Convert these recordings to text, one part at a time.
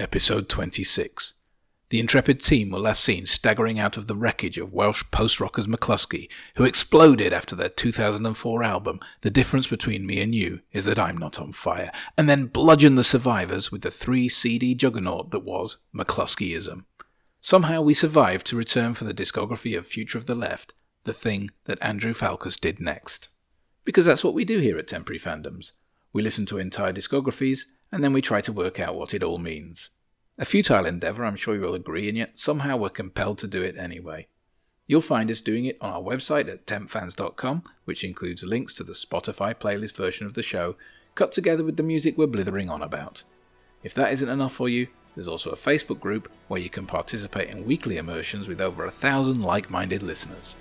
Episode 26. The intrepid team were last seen staggering out of the wreckage of Welsh post rockers Mclusky, who exploded after their 2004 album The Difference Between Me and You Is That I'm Not on Fire, and then bludgeoned the survivors with the three CD juggernaut that was Mcluskyism. Somehow we survived to return for the discography of Future of the Left, the thing that Andrew Falkous did next. Because that's what we do here at Temporary Fandoms. We listen to entire discographies and then we try to work out what it all means. A futile endeavour, I'm sure you'll agree, and yet somehow we're compelled to do it anyway. You'll find us doing it on our website at tempfans.com, which includes links to the Spotify playlist version of the show, cut together with the music we're blithering on about. If that isn't enough for you, there's also a Facebook group where you can participate in weekly immersions with over a thousand like minded listeners.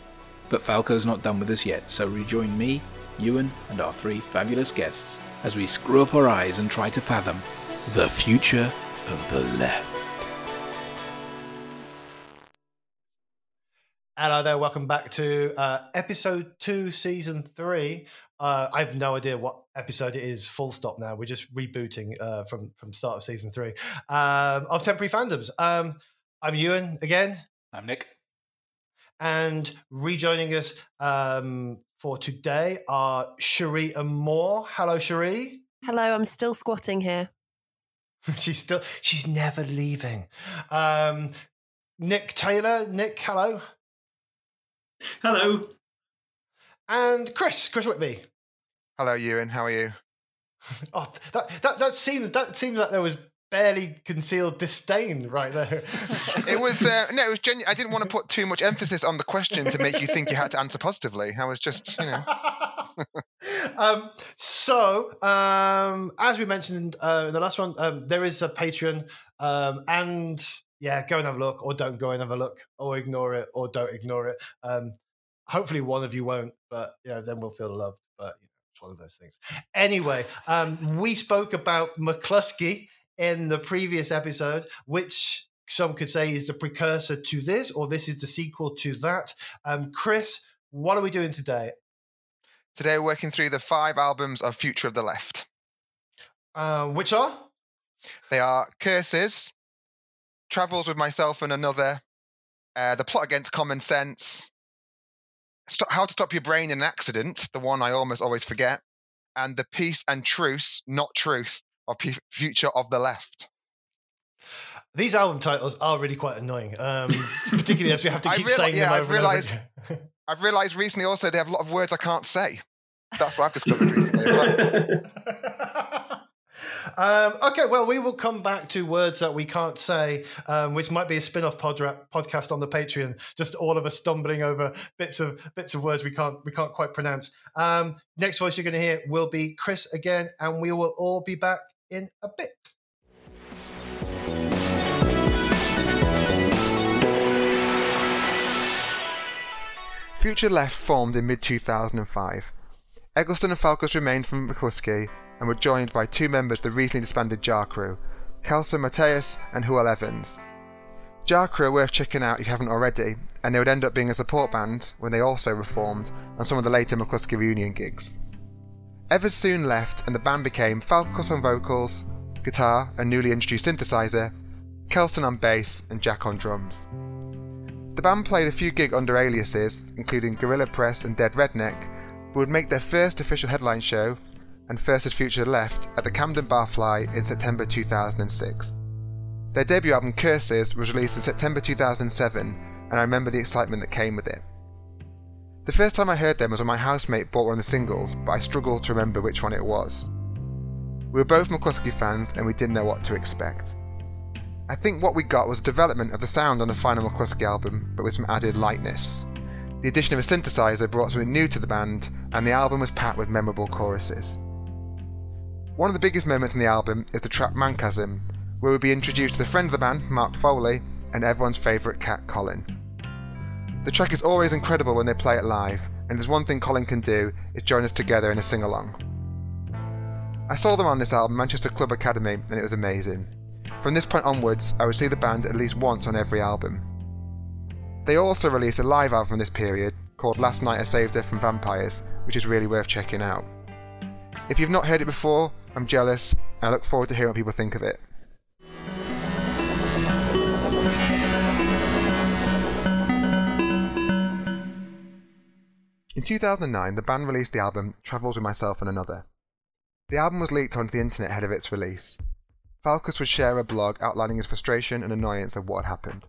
But Falco's not done with us yet, so rejoin me, Ewan, and our three fabulous guests as we screw up our eyes and try to fathom the future of the left. Hello there, welcome back to uh, episode two, season three. Uh, I have no idea what episode it is. Full stop. Now we're just rebooting uh, from from start of season three um, of temporary fandoms. Um, I'm Ewan again. I'm Nick. And rejoining us um, for today are Cheri Amour. Hello, Cheri. Hello, I'm still squatting here. she's still, she's never leaving. Um, Nick Taylor. Nick, hello. Hello. And Chris, Chris Whitby. Hello, Ewan. How are you? oh, that, that that seems that seems like there was barely concealed disdain right there. it was uh, no, it was genuine. I didn't want to put too much emphasis on the question to make you think you had to answer positively. I was just, you know. um, so, um, as we mentioned uh, in the last one, um, there is a Patreon, um, and yeah, go and have a look, or don't go and have a look, or ignore it, or don't ignore it. Um, hopefully, one of you won't, but you know, then we'll feel loved. But you know, it's one of those things. Anyway, um, we spoke about Mclusky in the previous episode, which some could say is the precursor to this, or this is the sequel to that. Um, Chris, what are we doing today? Today, we're working through the five albums of Future of the Left. Uh, which are? They are Curses, Travels with Myself and Another, uh, The Plot Against Common Sense, St- How to Stop Your Brain in an Accident, the one I almost always forget, and The Peace and Truce, Not Truth, of P- Future of the Left. These album titles are really quite annoying, um, particularly as we have to keep reali- saying yeah, them I've over realized, over I've realized recently also they have a lot of words I can't say. That's what I've discovered recently. Um, okay, well, we will come back to words that we can't say, um, which might be a spin-off podra- podcast on the Patreon. Just all of us stumbling over bits of bits of words we can't we can't quite pronounce. Um, next voice you're going to hear will be Chris again, and we will all be back in a bit. Future Left formed in mid 2005. Egglestone and Falkous remained from Mclusky and were joined by two members of the recently disbanded Jar Crew, Mathias and Hywel Evans. Jarcrew are worth checking out if you haven't already, and they would end up being a support band when they also reformed on some of the later Mclusky reunion gigs. Evans soon left, and the band became Falkous on vocals, guitar, and newly introduced synthesizer, Kelson on bass, and Jack on drums. The band played a few gigs under aliases, including Gorilla Press and Dead Redneck, but would make their first official headline show and First as Future left at the Camden Barfly in September 2006. Their debut album Curses was released in September 2007, and I remember the excitement that came with it. The first time I heard them was when my housemate bought one of the singles, but I struggled to remember which one it was. We were both Mclusky fans and we didn't know what to expect. I think what we got was a development of the sound on the final Mclusky album, but with some added lightness. The addition of a synthesizer brought something new to the band, and the album was packed with memorable choruses. One of the biggest moments in the album is the track Manchasm, where we'll be introduced to the friend of the band, Mark Foley, and everyone's favourite cat, Colin. The track is always incredible when they play it live, and there's one thing Colin can do is join us together in a sing along. I saw them on this album, Manchester Club Academy, and it was amazing. From this point onwards, I would see the band at least once on every album. They also released a live album this period called Last Night I Saved Her from Vampires, which is really worth checking out. If you've not heard it before, I'm jealous, and I look forward to hearing what people think of it. 2009, the band released the album Travels with Myself and Another. The album was leaked onto the internet ahead of its release. Falkous would share a blog outlining his frustration and annoyance of what had happened.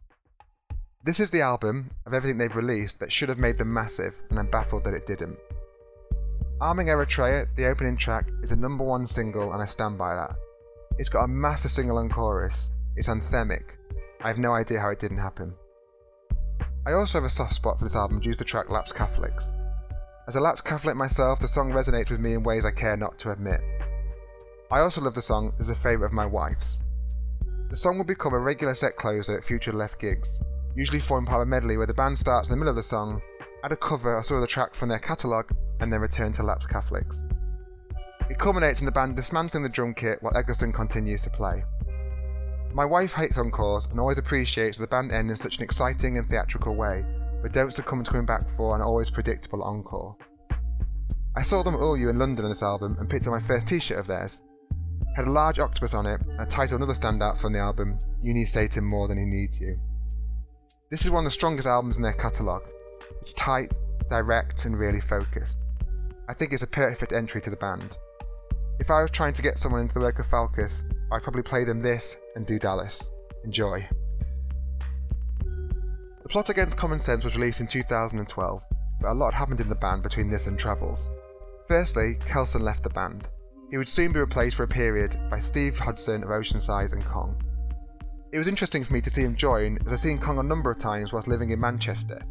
This is the album of everything they've released that should have made them massive, and I'm baffled that it didn't. Arming Eritrea, the opening track, is a number one single, and I stand by that. It's got a massive single and chorus, it's anthemic. I have no idea how it didn't happen. I also have a soft spot for this album due to the track Lapsed Catholics. As a lapsed Catholic myself, the song resonates with me in ways I care not to admit. I also love the song as a favourite of my wife's. The song will become a regular set closer at future left gigs, usually forming part of a medley where the band starts in the middle of the song, add a cover or some other track from their catalogue, and then return to Lapsed Catholics. It culminates in the band dismantling the drum kit while Egglestone continues to play. My wife hates encores and always appreciates the band end in such an exciting and theatrical way, but don't succumb to coming back for an always predictable encore. I saw them ULU in London on this album and picked up my first t shirt of theirs. It had a large octopus on it and a title another standout from the album, You Need Satan More Than He Needs You. This is one of the strongest albums in their catalogue. It's tight, direct, and really focused. I think it's a perfect entry to the band. If I was trying to get someone into the work of Falkous, I'd probably play them this and do Dallas. Enjoy. Plot Against Common Sense was released in 2012, but a lot happened in the band between this and Travels. Firstly, Kelson left the band. He would soon be replaced for a period by Steve Hudson of Oceansize and Kong. It was interesting for me to see him join, as I've seen Kong a number of times whilst living in Manchester.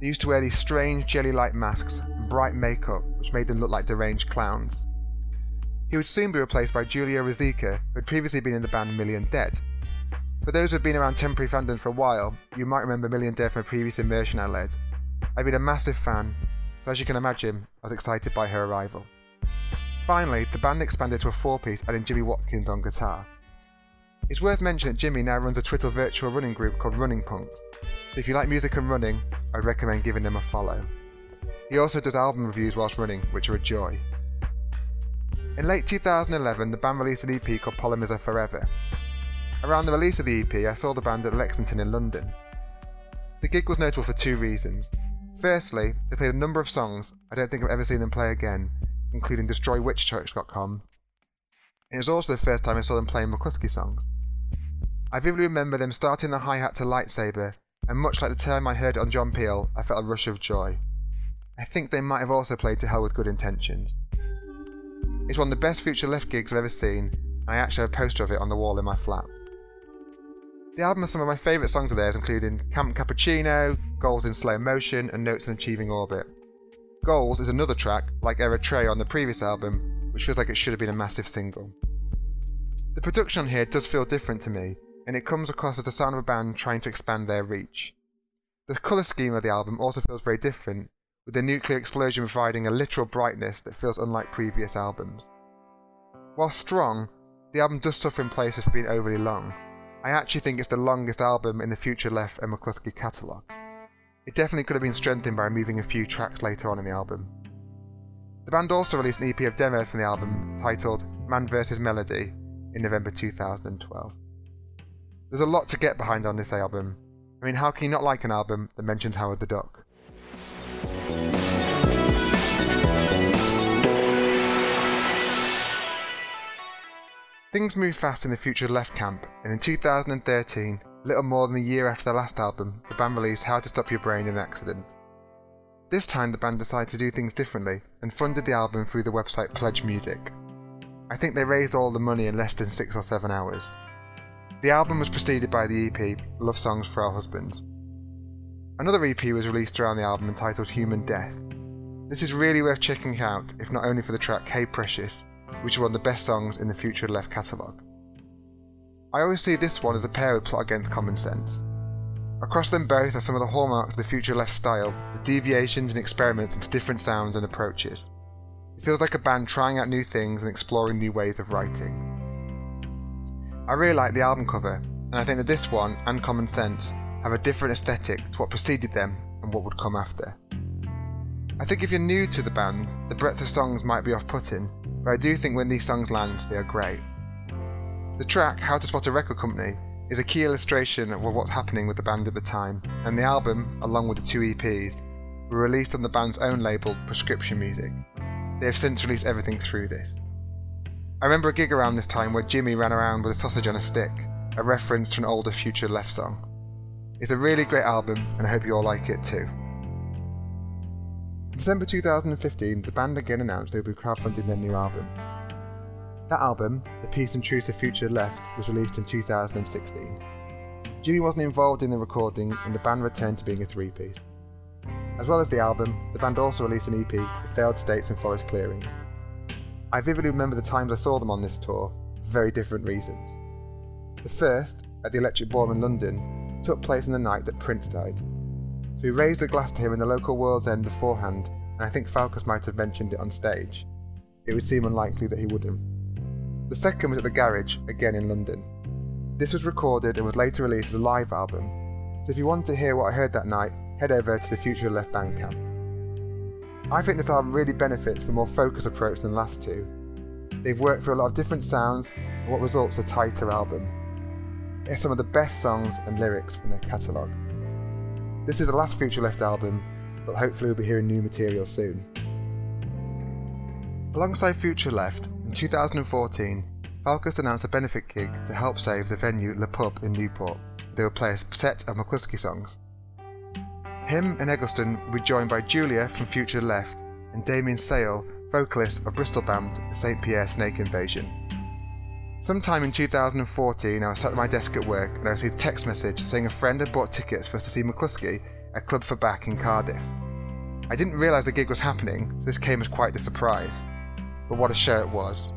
They used to wear these strange jelly like masks and bright makeup, which made them look like deranged clowns. He would soon be replaced by Julia Ruzicka, who had previously been in the band Million Dead. For those who have been around temporary fandom for a while, you might remember Million Dead from a previous immersion I led. I've been a massive fan, so as you can imagine, I was excited by her arrival. Finally, the band expanded to a four piece, adding Jimmy Watkins on guitar. It's worth mentioning that Jimmy now runs a Twitter virtual running group called Running Punks, so if you like music and running, I'd recommend giving them a follow. He also does album reviews whilst running, which are a joy. In late 2011, the band released an EP called Polymers Are Forever. Around the release of the EP, I saw the band at Lexington in London. The gig was notable for two reasons. Firstly, they played a number of songs I don't think I've ever seen them play again, including DestroyWitchChurch.com. It was also the first time I saw them playing Mclusky songs. I vividly remember them starting the hi hat to lightsaber, and much like the term I heard on John Peel, I felt a rush of joy. I think they might have also played To Hell with Good Intentions. It's one of the best Future Left gigs I've ever seen, and I actually have a poster of it on the wall in my flat. The album has some of my favourite songs of theirs, including Camp Cappuccino, Goals in Slow Motion, and Notes on Achieving Orbit. Goals is another track, like Eritrea on the previous album, which feels like it should have been a massive single. The production on here does feel different to me, and it comes across as the sound of a band trying to expand their reach. The colour scheme of the album also feels very different, with the nuclear explosion providing a literal brightness that feels unlike previous albums. While strong, the album does suffer in places for being overly long. I actually think it's the longest album in the Future Left and Mclusky catalogue. It definitely could have been strengthened by removing a few tracks later on in the album. The band also released an EP of demos from the album titled Man vs. Melody in November 2012. There's a lot to get behind on this album. I mean, how can you not like an album that mentions Howard the Duck? Things move fast in the future left camp, and in 2013, little more than a year after their last album, the band released How to Stop Your Brain in an Accident. This time, the band decided to do things differently and funded the album through the website Pledge Music. I think they raised all the money in less than six or seven hours. The album was preceded by the EP Love Songs for Our Husbands. Another EP was released around the album entitled Human Death. This is really worth checking out, if not only for the track Hey Precious, which are one of the best songs in the Future Left catalogue. I always see this one as a pair with Plot Against Common Sense. Across them both are some of the hallmarks of the Future Left style, with deviations and experiments into different sounds and approaches. It feels like a band trying out new things and exploring new ways of writing. I really like the album cover, and I think that this one and Common Sense have a different aesthetic to what preceded them and what would come after. I think if you're new to the band, the breadth of songs might be off putting, but I do think when these songs land, they are great. The track, How to Spot a Record Company, is a key illustration of what's happening with the band at the time, and the album, along with the two EPs, were released on the band's own label, Prescription Music. They have since released everything through this. I remember a gig around this time where Jimmy ran around with a sausage on a stick, a reference to an older Future Left song. It's a really great album, and I hope you all like it too. In December 2015, the band again announced they would be crowdfunding their new album. That album, The Peace and Truth of Future Left, was released in 2016. Jimmy wasn't involved in the recording, and the band returned to being a three piece. As well as the album, the band also released an EP, The Failed States and Forest Clearings. I vividly remember the times I saw them on this tour, for very different reasons. The first, at the Electric Ballroom in London, took place on the night that Prince died. So we raised a glass to him in the local World's End beforehand, and I think Falkous might have mentioned it on stage. It would seem unlikely that he wouldn't. The second was at the Garage, again in London. This was recorded and was later released as a live album, so if you want to hear what I heard that night, head over to the Future Left Bandcamp. I think this album really benefits from a more focused approach than the last two. They've worked for a lot of different sounds, and what results a tighter album. It has some of the best songs and lyrics from their catalogue. This is the last Future Left album, but hopefully we'll be hearing new material soon. Alongside Future Left, in 2014, Falkous announced a benefit gig to help save the venue Le Pub in Newport. They would play a set of Mclusky songs. Him and Egglestone were joined by Julia from Future Left and Damien Sayell, vocalist of Bristol band St. Pierre Snake Invasion. Sometime in 2014, I was sat at my desk at work and I received a text message saying a friend had bought tickets for us to see Mclusky at Clwb Ifor Bach in Cardiff. I didn't realise the gig was happening, so this came as quite the surprise. But what a show it was.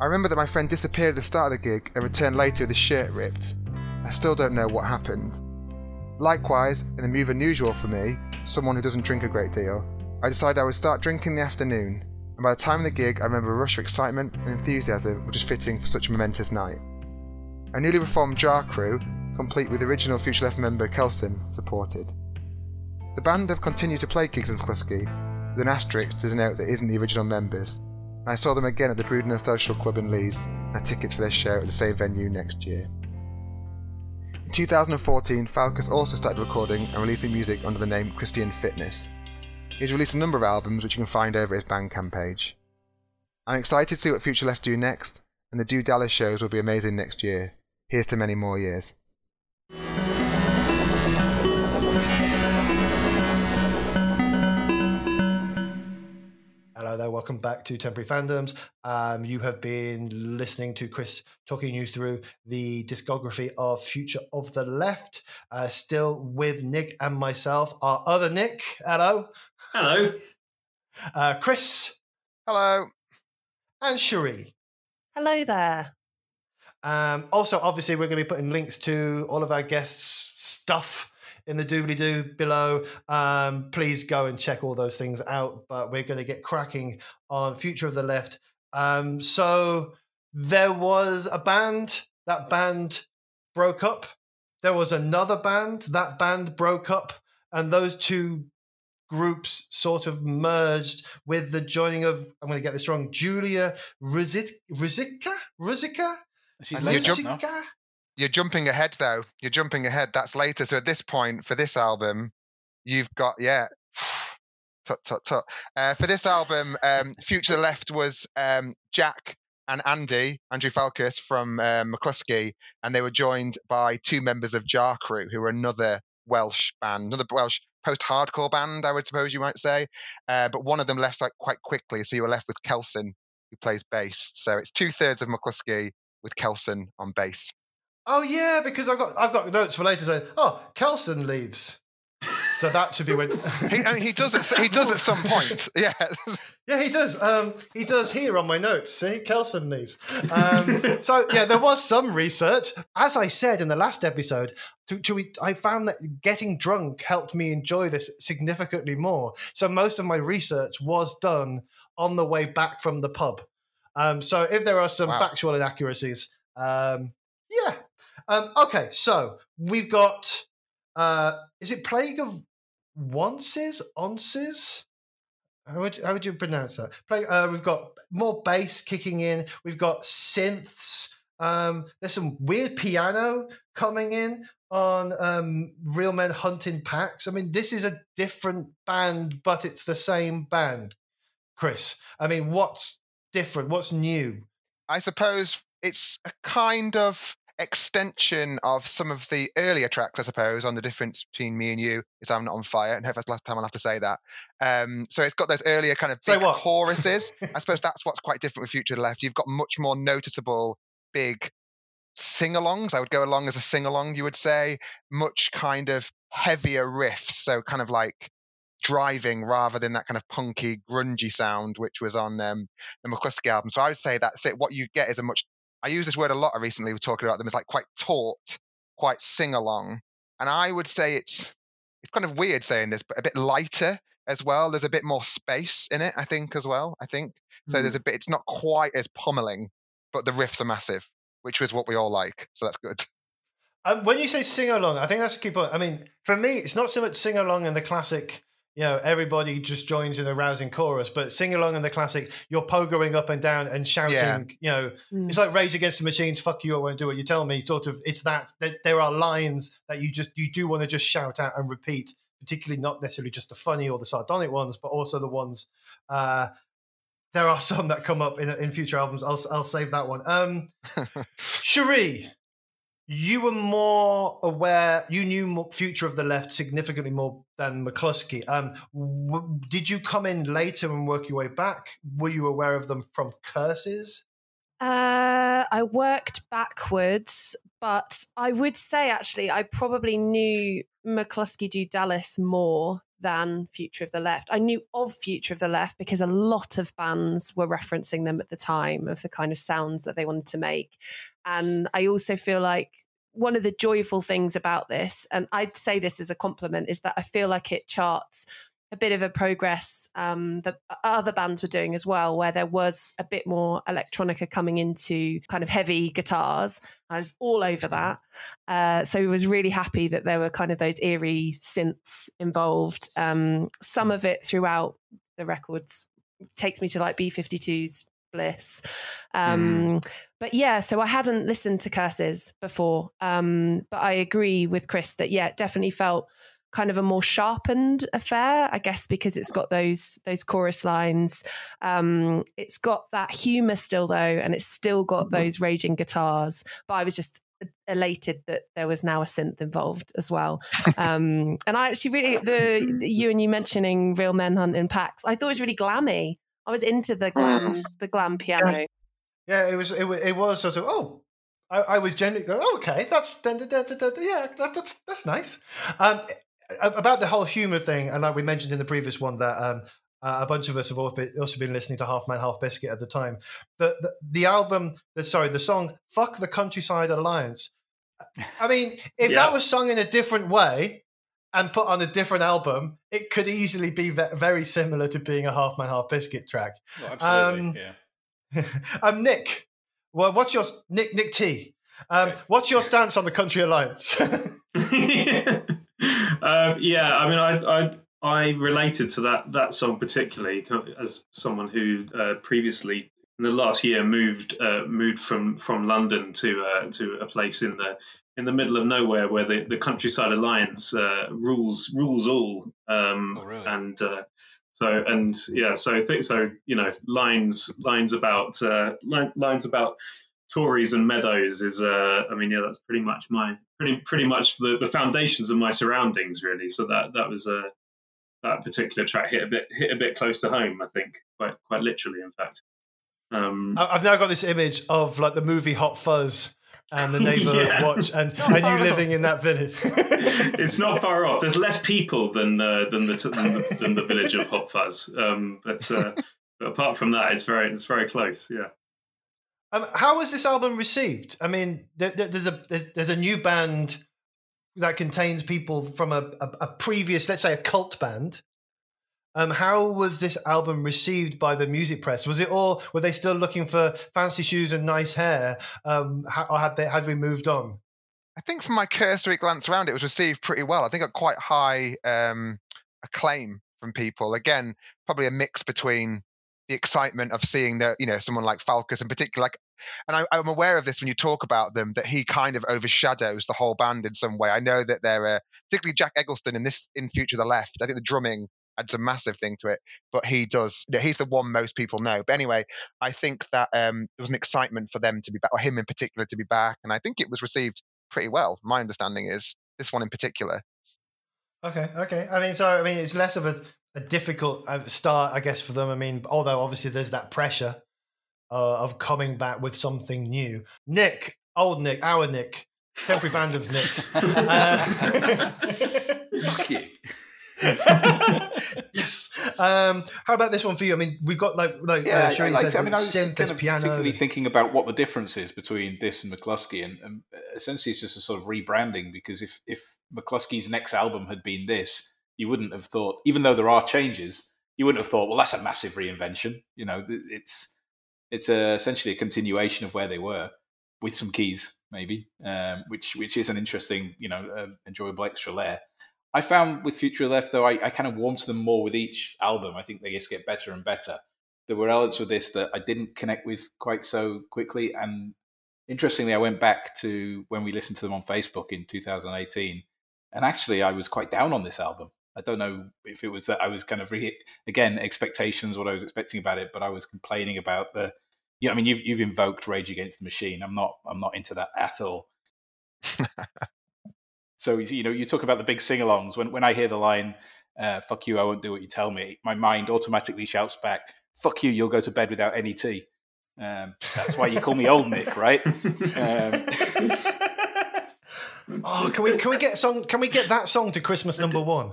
I remember that my friend disappeared at the start of the gig and returned later with his shirt ripped. I still don't know what happened. Likewise, in a move unusual for me, someone who doesn't drink a great deal, I decided I would start drinking in the afternoon, and by the time of the gig, I remember a rush of excitement and enthusiasm which was fitting for such a momentous night. A newly reformed Jarcrew, complete with original Future Left member Kelson, supported. The band have continued to play gigs Mclusky, with an asterisk to denote that isn't the original members, and I saw them again at the Brudenell Social Club in Leeds, and had tickets for their show at the same venue next year. In 2014, Falkous also started recording and releasing music under the name Christian Fitness. He's released a number of albums which you can find over his Bandcamp page. I'm excited to see what Future Left do next, and the Do Dallas shows will be amazing next year. Here's to many more years. Hello there, welcome back to Temporary Fandoms. Um, you have been listening to Chris talking you through the discography of Future of the Left, uh, still with Nick and myself, our other Nick. Hello. Hello. Uh, Chris. Hello. And Cheri. Hello there. Um, also, obviously, we're going to be putting links to all of our guests' stuff in the doobly doo below. Um, please go and check all those things out. But we're going to get cracking on Future of the Left. Um, so there was a band. That band broke up. There was another band. That band broke up, and those two groups sort of merged with the joining of I'm going to get this wrong. Julia Rizika Rizika Rizika. She's you late jump- now. You're jumping ahead though. You're jumping ahead. That's later. So at this point, for this album, you've got yeah. Tut tut tut. Uh, for this album, um, Future Left was um, Jack and Andy, Andrew Falkous from um, Mclusky, and they were joined by two members of Jarcrew, who were another Welsh band, another Welsh post-hardcore band, I would suppose you might say. Uh, but one of them left like quite quickly, so you were left with Kelson, who plays bass. So it's two thirds of Mclusky with Kelson on bass. Oh yeah, because I've got I've got notes for later saying, oh, Kelson leaves. So that should be when. He, I mean, he does it. He does at some point. Yeah. Yeah, he does. Um, he does here on my notes. See, Kelson leaves. Um, so yeah, there was some research. As I said in the last episode, to, to, I found that getting drunk helped me enjoy this significantly more. So most of my research was done on the way back from the pub. Um, so if there are some Wow. factual inaccuracies, um, yeah. Um, okay, so we've got. Uh, is it Plague of Onces? Onces? How would, how would you pronounce that? Play. Uh, we've got more bass kicking in. We've got synths. Um, there's some weird piano coming in on um, Real Men Hunting Packs. I mean, this is a different band, but it's the same band. Chris, I mean, what's different? What's new? I suppose it's a kind of extension of some of the earlier tracks, I suppose, on the difference between me and you is I'm not on fire, and hope that's the last time I'll have to say that. Um, so it's got those earlier kind of big choruses. I suppose that's what's quite different with Future Left. You've got much more noticeable big sing-alongs. I would go along as a sing-along, you would say, much kind of heavier riffs, so kind of like driving rather than that kind of punky, grungy sound which was on um, the Mclusky album. So I would say that's it. What you get is a much I use this word a lot recently. We're talking about them as like quite taut, quite sing along, and I would say it's it's kind of weird saying this, but a bit lighter as well. There's a bit more space in it, I think, as well. I think so. Hmm. There's a bit. It's not quite as pummeling, but the riffs are massive, which was what we all like. So that's good. Um, when you say sing along, I think that's a key point. I mean, for me, it's not so much sing along in the classic, you know, everybody just joins in a rousing chorus, but sing along in the classic, you're pogoing up and down and shouting, Yeah. you know, Mm. it's like Rage Against the Machines, fuck you, I won't do it. You tell me, sort of, it's that, that there are lines that you just, you do want to just shout out and repeat, particularly not necessarily just the funny or the sardonic ones, but also the ones, uh, there are some that come up in, in future albums. I'll, I'll save that one. Um, Cheri, you were more aware. You knew more, Future of the Left significantly more than Mclusky. Um, w- did you come in later and work your way back? Were you aware of them from Curses? Uh, I worked backwards, but I would say actually I probably knew Mclusky do Dallas more than Future of the Left. I knew of Future of the Left because a lot of bands were referencing them at the time of the kind of sounds that they wanted to make. And I also feel like one of the joyful things about this, and I'd say this as a compliment, is that I feel like it charts a bit of a progress um, that other bands were doing as well, where there was a bit more electronica coming into kind of heavy guitars. I was all over that. Uh, so I was really happy that there were kind of those eerie synths involved. Um, some of it throughout the records takes me to like B52's Bliss. Um, But yeah, so I hadn't listened to Curses before. Um, but I agree with Chris that, yeah, it definitely felt kind of a more sharpened affair i guess because it's got those those chorus lines um it's got that humor still though and it's still got those raging guitars but i was just elated that there was now a synth involved as well um and i actually really the, the you and you mentioning real men hunting in packs i thought it was really glammy i was into the glam the glam piano Yeah, it was. It was, it was sort of. Oh, I, I was genuinely. going, Oh, okay, that's yeah, that, that's that's nice. Um, about the whole humor thing, and like we mentioned in the previous one, that um, uh, a bunch of us have also been, also been listening to Half Man Half Biscuit at the time. The the, the album, the, sorry, the song "Fuck the Countryside Alliance." I mean, if Yeah. that was sung in a different way and put on a different album, it could easily be ve- very similar to being a Half Man Half Biscuit track. Well, absolutely, Um, yeah. um, Nick, well, what's your Nick Nick T? Um, what's your stance on the Country Alliance? um, yeah, I mean, I, I I related to that that song particularly as someone who uh, previously in the last year moved uh, moved from from London to uh, to a place in the in the middle of nowhere where the, the Countryside Alliance uh, rules rules all. Um, Oh, really? And uh, so and yeah, so I think so. You know, lines lines about uh, li- lines about Tories and meadows is uh I mean yeah that's pretty much my pretty pretty much the, the foundations of my surroundings really so that that was uh that particular track hit a bit hit a bit close to home I think quite quite literally in fact um I- I've now got this image of like the movie Hot Fuzz and the neighborhood Yeah. watch, and, Not and you living off. in that village. it's not far off there's less people than uh, than the than the, than the village of Hot Fuzz um but uh but apart from that it's very it's very close yeah Um, how was this album received? I mean, there, there- there's a there's, there's a new band that contains people from a, a, a previous, let's say, a cult band. Um, how was this album received by the music press? Was it all? Were they still looking for fancy shoes and nice hair, um, or had they had we moved on? I think from my cursory glance around, it was received pretty well. I think got quite high um, acclaim from people. Again, probably a mix between the excitement of seeing the, you know, someone like Falkous in particular. Like and I, am aware of this when you talk about them that he kind of overshadows the whole band in some way. I know that they're particularly Jack Egglestone in this in Future the Left. I think the drumming adds a massive thing to it, but he does. You know, he's the one most people know. But anyway, I think that um, there was an excitement for them to be back, or him in particular to be back, and I think it was received pretty well. My understanding is this one in particular. Okay, okay. I mean, so I mean, it's less of a, a difficult uh, start, I guess, for them. I mean, although obviously there's that pressure uh, of coming back with something new. Nick, old Nick, our Nick, temporary fandoms Nick. Uh, Fuck you. yes. Um, how about this one for you? I mean, we've got like like yeah, uh, Cheri I, said, I mean, I was synth, kind of piano. particularly thinking about what the difference is between this and Mclusky, and, and essentially it's just a sort of rebranding. Because if if Mclusky's next album had been this, you wouldn't have thought, even though there are changes, you wouldn't have thought, well, that's a massive reinvention. You know, it's it's a, essentially a continuation of where they were with some keys, maybe, um, which which is an interesting, you know, uh, enjoyable extra layer. I found with Future Left though, I, I kind of warmed to them more with each album. I think they just get better and better. There were elements with this that I didn't connect with quite so quickly, and interestingly, I went back to when we listened to them on Facebook in 2018, and actually, I was quite down on this album. I don't know if it was that I was kind of re- again expectations, what I was expecting about it, but I was complaining about the. Yeah, I mean, you've you've invoked Rage Against the Machine. I'm not I'm not into that at all. so you know, you talk about the big sing-alongs. When when I hear the line uh, "fuck you, I won't do what you tell me," my mind automatically shouts back, "Fuck you, you'll go to bed without any tea." Um, that's why you call me old Nick, right? Um, oh, can we can we get song? Can we get that song to Christmas number one?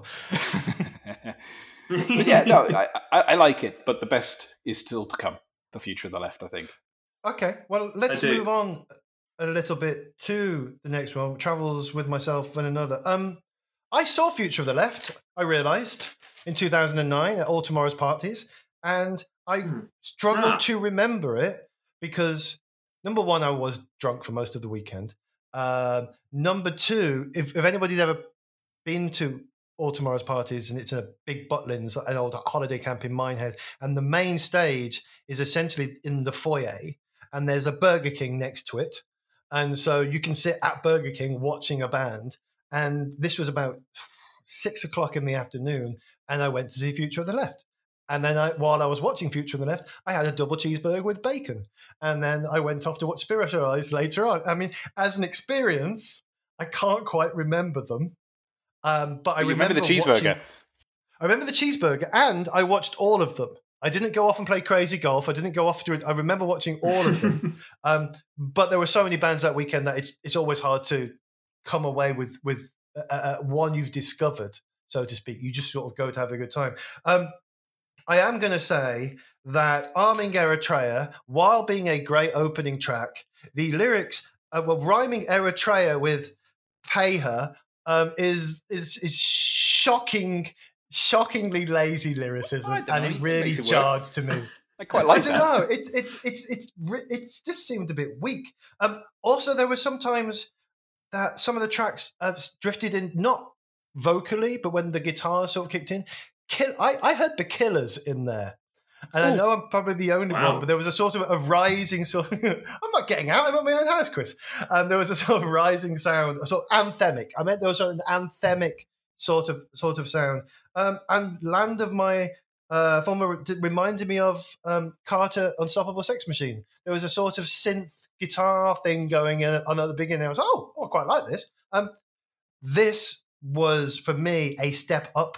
yeah, no, I, I, I, like it, but the best is still to come. The future of the left, I think. Okay, well, let's move on a little bit to the next one. Travels with myself and another. Um, I saw Future of the Left. I realised in 2009 at All Tomorrow's Parties, and I hmm. struggled ah. to remember it because number one, I was drunk for most of the weekend. Uh, number two, if, if anybody's ever been to all tomorrow's parties, and it's a big Butlins, an old holiday camp in Minehead, and the main stage is essentially in the foyer, and there's a Burger King next to it, and so you can sit at Burger King watching a band. And this was about six o'clock in the afternoon, and I went to see Future of the Left. And then I, while I was watching Future of the Left, I had a double cheeseburger with bacon. And then I went off to watch Spiritualized later on. I mean, as an experience, I can't quite remember them um, but I remember, remember, the cheeseburger. Watching, I remember the cheeseburger, and I watched all of them. I didn't go off and play crazy golf. I didn't go off to. I remember watching all of them. um, but there were so many bands that weekend that it's it's always hard to come away with with uh, uh, uh, one you've discovered, so to speak. You just sort of go to have a good time. Um, I am going to say that Arming Eritrea, while being a great opening track, the lyrics, uh, well, rhyming Eritrea with pay her um, is is is shocking, shockingly lazy lyricism, and it really jarred to me. I quite like. I don't that. know. It's it's it's it's it's just seemed a bit weak. Um, also, there were sometimes that some of the tracks uh, drifted in not vocally, but when the guitar sort of kicked in. Kill, I, I heard the Killers in there, and Ooh. I know I'm probably the only wow. one, but there was a sort of a rising sort. Of, I'm not getting out. I'm at my own house, Chris. Um, there was a sort of rising sound, a sort of anthemic. I meant there was an anthemic sort of sort of sound. Um, and Land of My uh, former reminded me of um, Carter Unstoppable Sex Machine. There was a sort of synth guitar thing going on at the beginning. I was oh, oh I quite like this. Um, this was for me a step up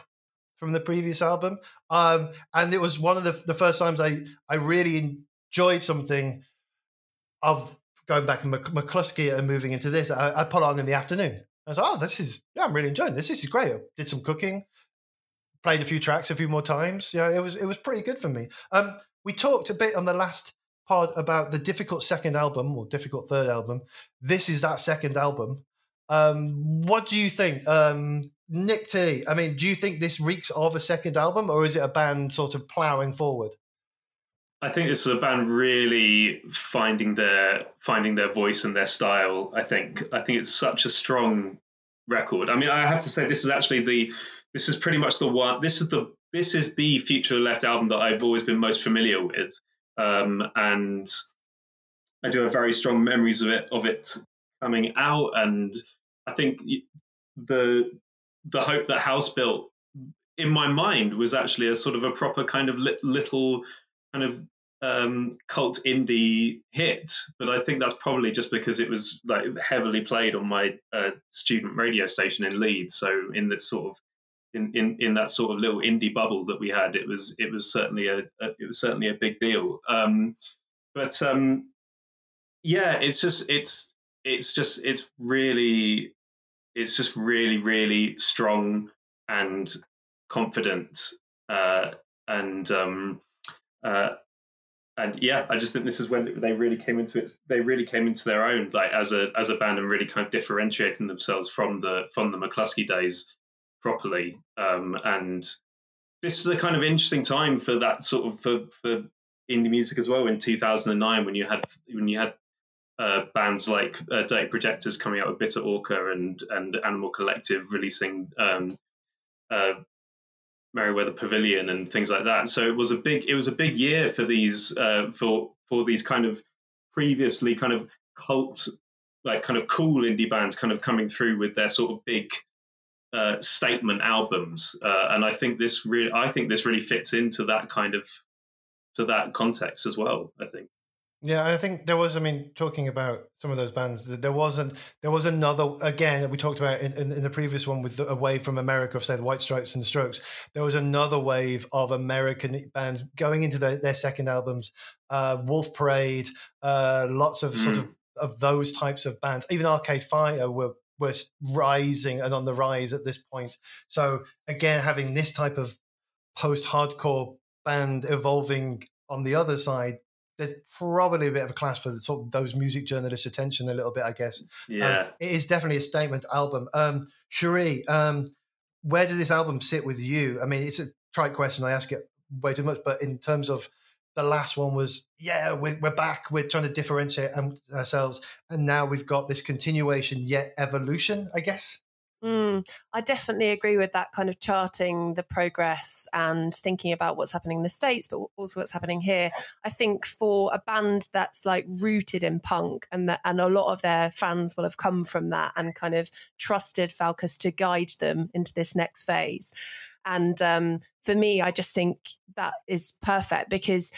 from the previous album. Um, and it was one of the, the first times I, I really enjoyed something of going back in Mclusky and moving into this. I, I put on in the afternoon. I was like, oh, this is, yeah, I'm really enjoying this. This is great. I did some cooking, played a few tracks a few more times. Yeah, it was, it was pretty good for me. Um, we talked a bit on the last pod about the difficult second album or difficult third album. This is that second album. Um, what do you think? Um, Nick T, I mean, do you think this reeks of a second album or is it a band sort of ploughing forward? I think this is a band really finding their finding their voice and their style. I think I think it's such a strong record. I mean, I have to say this is actually the this is pretty much the one. This is the this is the Future Left album that I've always been most familiar with, um, and I do have very strong memories of it of it coming out, and I think the the hope that House built in my mind was actually a sort of a proper kind of li- little kind of um, cult indie hit, but I think that's probably just because it was like heavily played on my uh, student radio station in Leeds. So in that sort of in, in, in that sort of little indie bubble that we had, it was it was certainly a, a it was certainly a big deal. Um, but um, yeah, it's just it's it's just it's really it's just really really strong and confident uh, and um, uh, and yeah, I just think this is when they really came into it. They really came into their own, like as a as a band, and really kind of differentiating themselves from the from the Mclusky days properly. Um, and this is a kind of interesting time for that sort of for, for indie music as well. In 2009, when you had when you had uh, bands like uh, Projectors coming out with Bitte Orca and and Animal Collective releasing um, uh, Merriweather Pavilion and things like that. So it was a big it was a big year for these uh, for for these kind of previously kind of cult like kind of cool indie bands kind of coming through with their sort of big uh, statement albums, uh, and I think this really, I think this really fits into that kind of to that context as well. I think. Yeah, I think there was. I mean, talking about some of those bands, there wasn't. There was another again that we talked about in, in, in the previous one with the, away from America of say the White Stripes and the Strokes. There was another wave of American bands going into their, their second albums. Uh, Wolf Parade, uh, lots of mm. sort of of those types of bands. Even Arcade Fire were were rising and on the rise at this point. So again, having this type of post-hardcore band evolving on the other side, there's probably a bit of a clash for the, sort of those music journalists' attention a little bit, I guess. Yeah, um, it is definitely a statement album. Um, Cheri, um, where does this album sit with you? I mean, it's a trite question. I ask it way too much, but in terms of the last one was, yeah, we're, we're back. We're trying to differentiate ourselves. And now we've got this continuation, yet evolution, I guess. Mm, I definitely agree with that kind of charting the progress and thinking about what's happening in the States, but also what's happening here. I think for a band that's like rooted in punk and that, and a lot of their fans will have come from that and kind of trusted Falkous to guide them into this next phase. And um, for me, I just think that is perfect because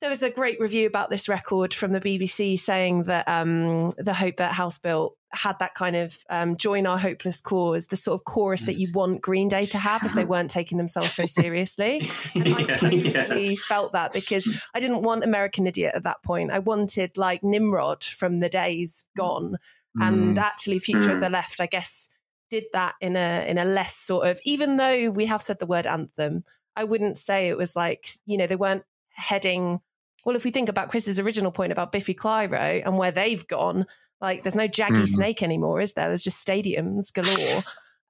there was a great review about this record from the BBC saying that um, the Hope That House built had that kind of um, join our hopeless cause, the sort of chorus that mm. you want Green Day to have if they weren't taking themselves so seriously. And yeah, I totally yeah. felt that because I didn't want American Idiot at that point. I wanted like Nimrod from the days gone. Mm. And actually, Future mm. of the Left, I guess, did that in a in a less sort of even though we have said the word anthem, I wouldn't say it was like, you know, they weren't heading well, if we think about Chris's original point about Biffy Clyro and where they've gone, like there's no Jaggy mm. Snake anymore, is there? There's just stadiums galore.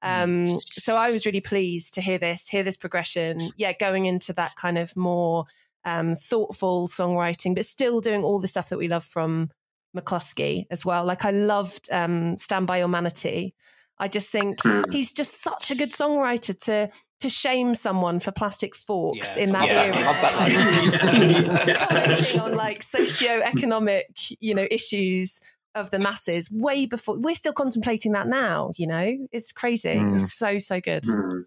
Um, so I was really pleased to hear this, hear this progression. Yeah, going into that kind of more um, thoughtful songwriting, but still doing all the stuff that we love from Mclusky as well. Like I loved um, Stand By Your Manatee. I just think mm. he's just such a good songwriter to to shame someone for plastic forks yeah. in that yeah. era. That Commenting on like socio-economic, you know, issues of the masses way before we're still contemplating that now, you know. It's crazy. Mm. It's so, so good. Mm.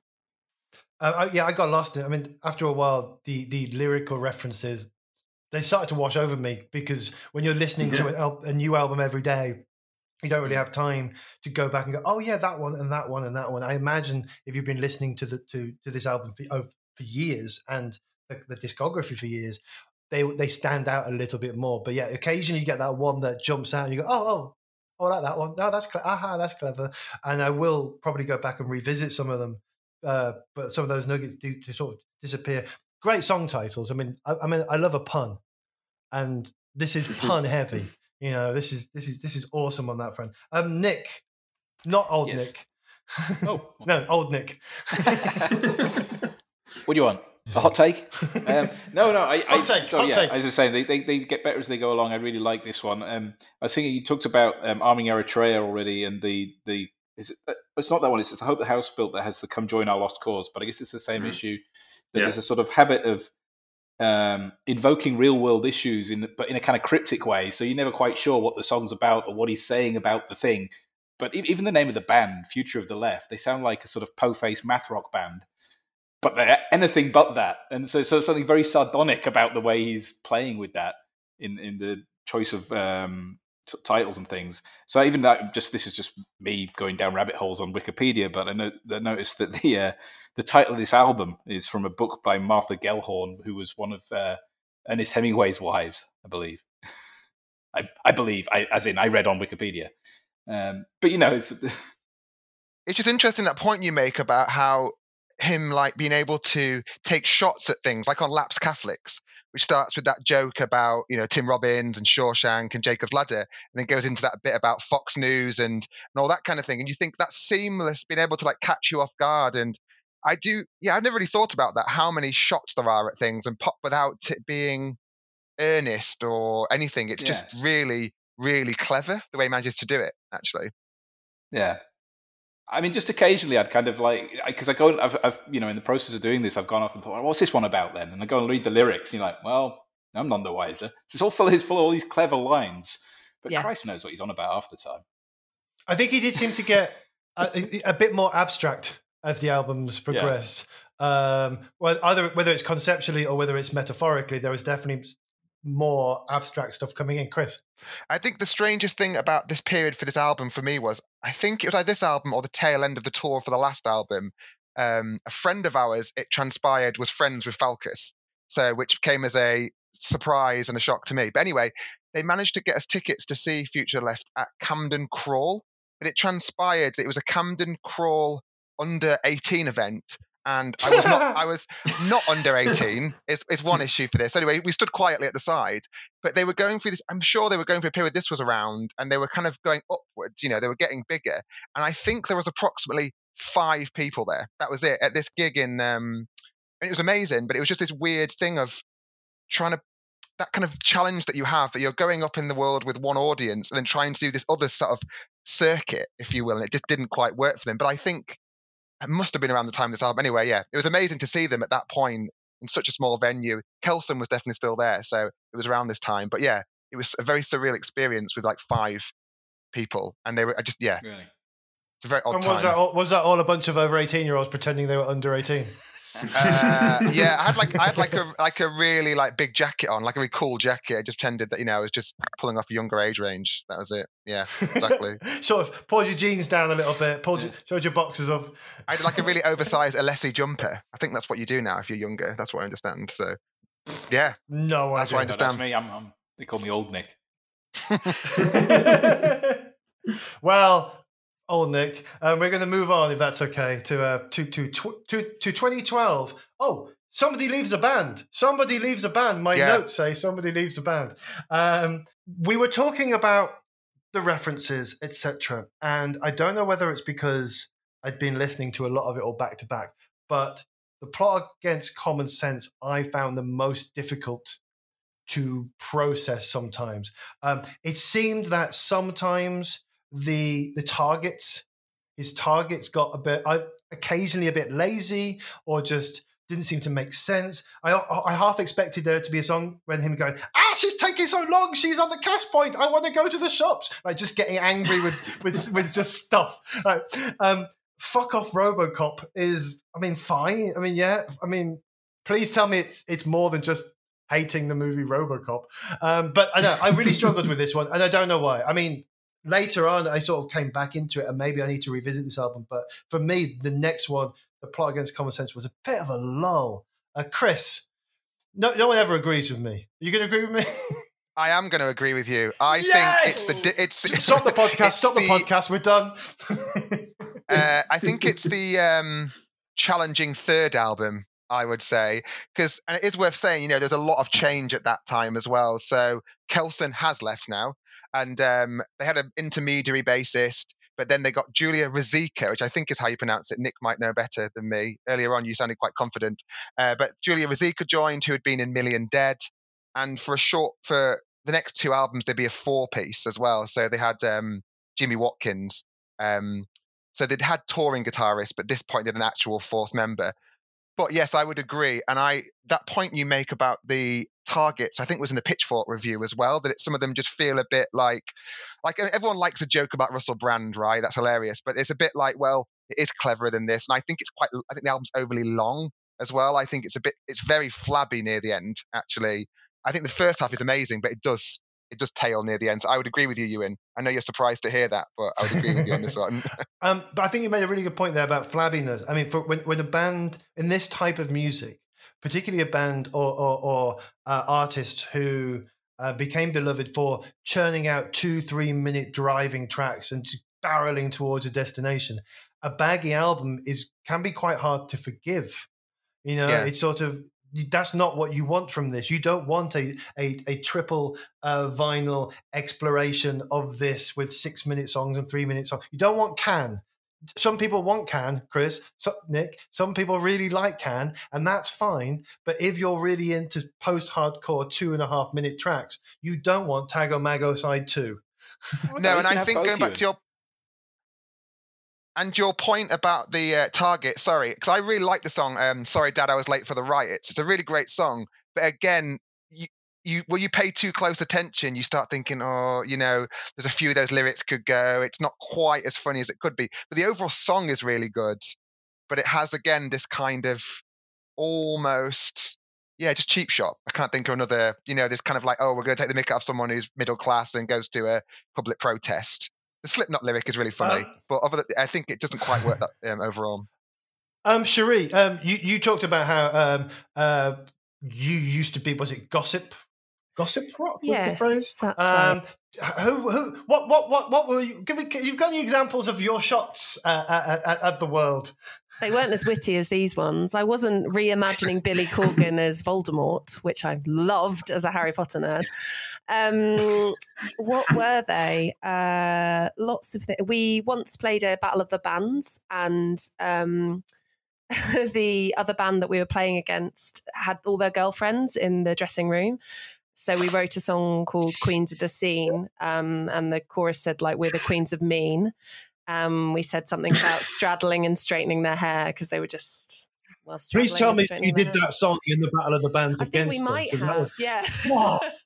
Uh, yeah, I got lost. I mean, after a while, the the lyrical references they started to wash over me because when you're listening yeah. to an al- a new album every day, you don't really have time to go back and go, oh yeah, that one and that one and that one. I imagine if you've been listening to the to to this album for oh, for years and the, the, discography for years, they they stand out a little bit more. But yeah, occasionally you get that one that jumps out and you go, oh oh. Oh, I like that one. No, that's clever. Aha, that's clever. And I will probably go back and revisit some of them, uh, but some of those nuggets do to sort of disappear. Great song titles. I mean, I, I mean, I love a pun, and this is pun heavy. You know, this is this is this is awesome on that front. Um, Nick, not old yes. Nick. Oh no, old Nick. what do you want? A hot take? Um, no, no. I, hot take. So, hot yeah, take. As I was saying, they, they, they get better as they go along. I really like this one. Um, I was thinking you talked about um, arming Eritrea already, and the the is it, uh, it's not that one. It's the Hope the House built that has the "Come Join Our Lost Cause," but I guess it's the same mm. issue. That yeah. There's a sort of habit of um, invoking real world issues in but in a kind of cryptic way. So you're never quite sure what the song's about or what he's saying about the thing. But even the name of the band, Future of the Left, they sound like a sort of po-faced math rock band. But they're anything but that, and so so something very sardonic about the way he's playing with that in in the choice of um, t- titles and things. So even that, just this is just me going down rabbit holes on Wikipedia. But I, I noticed that the uh, the title of this album is from a book by Martha Gellhorn, who was one of uh, Ernest Hemingway's wives, I believe. I, I believe, I, as in, I read on Wikipedia. Um, but you know, it's it's just interesting that point you make about how him like being able to take shots at things like on Lapsed Catholics, which starts with that joke about you know Tim Robbins and Shawshank and Jacob's Ladder, and then goes into that bit about Fox News and and all that kind of thing. And you think that's seamless, being able to like catch you off guard. And I do, yeah, I've never really thought about that. How many shots there are at things and pop without it being earnest or anything. It's yeah. just really, really clever the way he manages to do it. Actually, yeah, I mean, just occasionally, I'd kind of like because I go, I've, I've, you know, in the process of doing this, I've gone off and thought, what's this one about then? And I go and read the lyrics, and you're like, well, I'm none the wiser. So it's all full, it's full of all these clever lines, but yeah. Christ knows what he's on about half the time. I think he did seem to get a, a bit more abstract as the albums progressed. Yeah. Um, well, either whether it's conceptually or whether it's metaphorically, there was definitely more abstract stuff coming in. Chris, I think the strangest thing about this period for this album for me was I think it was either this album or the tail end of the tour for the last album. Um, a friend of ours, it transpired, was friends with Falkous, so which came as a surprise and a shock to me. But anyway, they managed to get us tickets to see Future Left at Camden Crawl, but it transpired that it was a Camden Crawl under 18 event and I was not I was not under 18 is, is one issue for this. Anyway, we stood quietly at the side, but they were going through this. I'm sure they were going through a period this was around, and they were kind of going upwards. You know, they were getting bigger, and I think there was approximately five people there. That was it at this gig in. Um, it was amazing, but it was just this weird thing of trying to that kind of challenge that you have that you're going up in the world with one audience and then trying to do this other sort of circuit, if you will, and it just didn't quite work for them. But I think it must have been around the time of this album. Anyway, yeah, it was amazing to see them at that point in such a small venue. Kelson was definitely still there, so it was around this time. But yeah, it was a very surreal experience with like five people, and they were I just yeah. Really? It's a very odd and was time. That all, was that all a bunch of over eighteen year olds pretending they were under eighteen? Uh, yeah, I had like I had like a like a really like big jacket on, like a really cool jacket. I just pretended that you know I was just pulling off a younger age range. That was it. Yeah, exactly. sort of pulled your jeans down a little bit, pulled your, showed your boxes up. I had like a really oversized Ellesse jumper. I think that's what you do now if you're younger. That's what I understand. So yeah, no, that's what I understand. No, me. I'm, I'm, they call me Old Nick. well, old Nick. Um, we're going to move on, if that's okay, to uh, to to to to 2012. Oh, somebody leaves a band. Somebody leaves a band. My yeah. notes say somebody leaves a band. Um, we were talking about the references, etc., and I don't know whether it's because I'd been listening to a lot of it all back to back, but the plot against common sense I found the most difficult to process sometimes. Um, it seemed that sometimes the the targets his targets got a bit uh, occasionally a bit lazy or just didn't seem to make sense. I I half expected there to be a song when him going, ah, she's taking so long. She's on the cash point. I want to go to the shops. Like just getting angry with with with just stuff. Like, um, fuck off, RoboCop is. I mean, fine. I mean, yeah. I mean, please tell me it's it's more than just hating the movie RoboCop. Um, but I know I really struggled with this one, and I don't know why. I mean, later on, I sort of came back into it, and maybe I need to revisit this album. But for me, the next one, The Plot Against Common Sense, was a bit of a lull. Uh, Chris, no, no one ever agrees with me. Are you going to agree with me? I am going to agree with you. I yes! think it's the it's the, stop the podcast. Stop the, the, podcast. We're done. uh, I think it's the um, challenging third album. I would say because and it is worth saying, you know, there's a lot of change at that time as well. So Kelson has left now and um, they had an intermediary bassist. But then they got Julia Ruzicka, which I think is how you pronounce it. Nick might know better than me. Earlier on, you sounded quite confident. Uh, but Julia Ruzicka joined, who had been in Million Dead, and for a short for the next two albums, there'd be a four piece as well. So they had um, Jimmy Watkins. Um, so they'd had touring guitarists, but at this point they had an actual fourth member. But yes, I would agree. And I that point you make about the targets, I think was in the Pitchfork review as well. That it, some of them just feel a bit like, like everyone likes a joke about Russell Brand, right? That's hilarious. But it's a bit like, well, it is cleverer than this, and I think it's quite. I think the album's overly long as well. I think it's a bit. It's very flabby near the end. Actually, I think the first half is amazing, but it does it does tail near the end. So I would agree with you, Ewan. I know you're surprised to hear that, but I would agree with you on this one. um, but I think you made a really good point there about flabbiness. I mean, for when, when a band in this type of music, particularly a band or, or, or uh, artist who uh, became beloved for churning out two, three minute driving tracks and barreling towards a destination, a baggy album is can be quite hard to forgive. You know, yeah. it's sort of that's not what you want from this. You don't want a a, a triple uh, vinyl exploration of this with six minute songs and three minute songs. You don't want Can. Some people want Can, Chris, so, Nick. Some people really like Can, and that's fine. But if you're really into post hardcore two and a half minute tracks, you don't want Tago Mago side two. no, and I think going back to your and your point about the uh, target, sorry, because I really like the song. Um, sorry, Dad, I was late for the riots. It's a really great song, but again, you, you when you pay too close attention, you start thinking, oh, you know, there's a few of those lyrics could go. It's not quite as funny as it could be, but the overall song is really good. But it has again this kind of almost yeah, just cheap shot. I can't think of another, you know, this kind of like, oh, we're going to take the mick out of someone who's middle class and goes to a public protest the Slipknot lyric is really funny, um, but other than, I think it doesn't quite work that um, overall. Um, Cheri, um, you you talked about how um, uh, you used to be was it gossip, gossip rock? Yes, that's um, right. Who, who, what, what, what, what were you? Give me, you've got any examples of your shots uh, at, at, at the world? They weren't as witty as these ones. I wasn't reimagining Billy Corgan as Voldemort, which I loved as a Harry Potter nerd. Um, what were they? Uh, lots of things. We once played a Battle of the Bands, and um, the other band that we were playing against had all their girlfriends in the dressing room. So we wrote a song called Queens of the Scene, um, and the chorus said like we're the queens of mean. Um, we said something about straddling and straightening their hair because they were just well. Please tell me you did that song in the Battle of the Bands I against think we might them, have, was, yeah.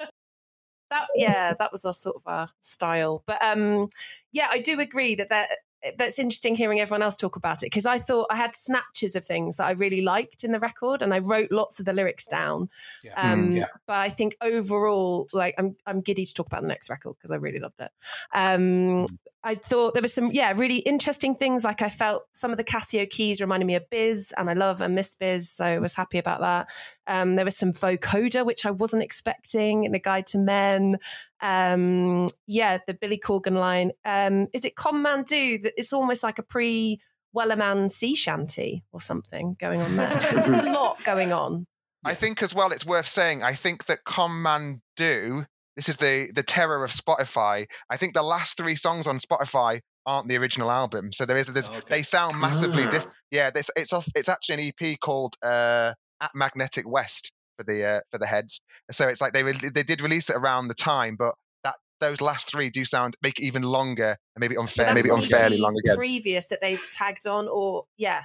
that yeah, that was our sort of our style. But um, yeah, I do agree that that that's interesting hearing everyone else talk about it because I thought I had snatches of things that I really liked in the record and I wrote lots of the lyrics down. Yeah. Um, mm, yeah. But I think overall, like I'm, I'm giddy to talk about the next record because I really loved it. Um, mm. I thought there was some, yeah, really interesting things. Like I felt some of the Casio keys reminded me of Bis, and I love and miss Bis, so I was happy about that. Um, there was some vocoder, which I wasn't expecting in the Guide to Men. Um, yeah, the Billy Corgan line. Um, is it Con Man Do? It's almost like a pre Wellerman sea shanty or something going on there. There's just a lot going on. I think as well, it's worth saying. I think that Con Man Do this is the the terror of Spotify. I think the last three songs on Spotify aren't the original album, so there is there's, okay. they sound massively ah. different. Yeah, this, it's off, it's actually an EP called uh, At Magnetic West for the uh, for the heads. So it's like they re- they did release it around the time, but that those last three do sound make it even longer and maybe unfair, so maybe unfairly long again. Previous that they've tagged on, or yeah.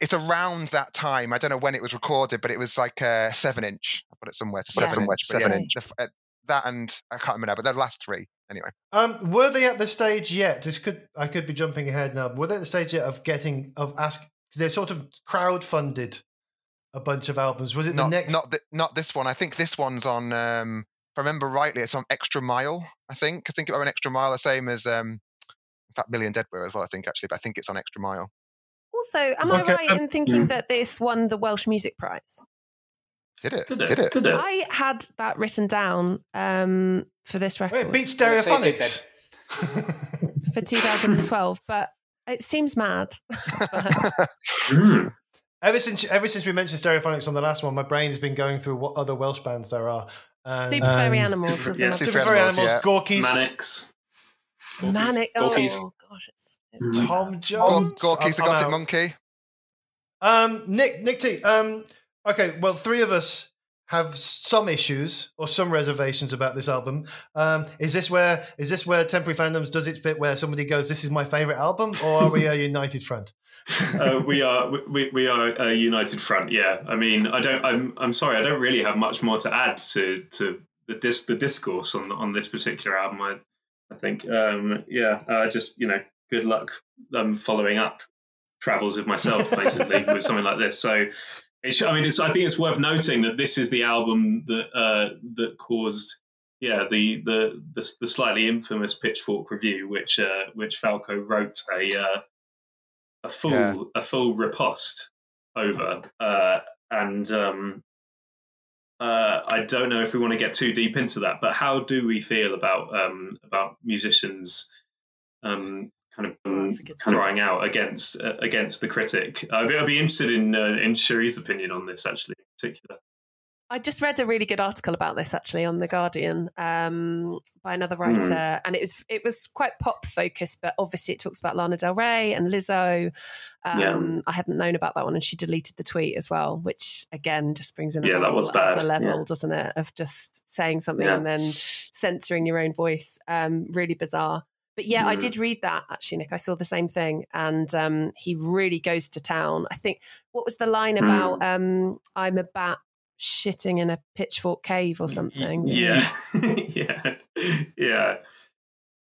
It's around that time. I don't know when it was recorded, but it was like a seven inch. I put it somewhere. To yeah. seven inch. Seven yeah, inch. The, uh, that and I can't remember, but they're the last three anyway. Um, were they at the stage yet? This could I could be jumping ahead now. Were they at the stage yet of getting of ask? They sort of crowd funded a bunch of albums. Was it not, the next? Not the, not this one. I think this one's on. Um, if I remember rightly, it's on Xtra Mile. I think. I think it was an Xtra Mile, the same as um, in fact, Million Dead were as well. I think actually, but I think it's on Xtra Mile. Also, am okay. I right in thinking that this won the Welsh Music Prize? Did it? Did it? Did it? Did it? I had that written down um, for this record. Wait, beat Stereophonics for 2012, but it seems mad. mm. Ever since ever since we mentioned Stereophonics on the last one, my brain has been going through what other Welsh bands there are. And, Super um, Furry Animals, was yeah, Super, Super Furry Animals, yeah. Gorky's, Manics. Manic. Oh gosh, it's, it's mm. Tom Jones. Gorky's Zygotic Mynci. Um, Nick, Nick T. Um, Okay, well, three of us have some issues or some reservations about this album. Um, is this where is this where Temporary Fandoms does its bit where somebody goes, "This is my favorite album," or are we a united front? uh, we are we, we are a united front. Yeah, I mean, I don't. I'm I'm sorry, I don't really have much more to add to to the dis the discourse on on this particular album. I I think um, yeah, uh, just you know, good luck um, following up travels with myself basically with something like this. So I mean, it's. I think it's worth noting that this is the album that uh, that caused, yeah, the, the the the slightly infamous Pitchfork review, which uh, which Falco wrote a uh, a full yeah. a full riposte over, uh, and um, uh, I don't know if we want to get too deep into that, but how do we feel about um, about musicians um, kind of um, crying out against uh, against the critic. I'd be, I'd be interested in uh, in Cheri's opinion on this, actually, in particular. I just read a really good article about this actually on the Guardian um, by another hmm. writer, mm. and it was it was quite pop focused, but obviously it talks about Lana Del Rey and Lizzo. Um, yeah. I hadn't known about that one, and she deleted the tweet as well, which again just brings in yeah, that was bad. level, yeah. doesn't it, of just saying something yeah. and then censoring your own voice. Um, really bizarre. But yeah, mm. I did read that actually, Nick. I saw the same thing, and um, he really goes to town. I think what was the line about? Mm. Um, I'm a bat shitting in a pitchfork cave or something. Yeah, yeah, yeah.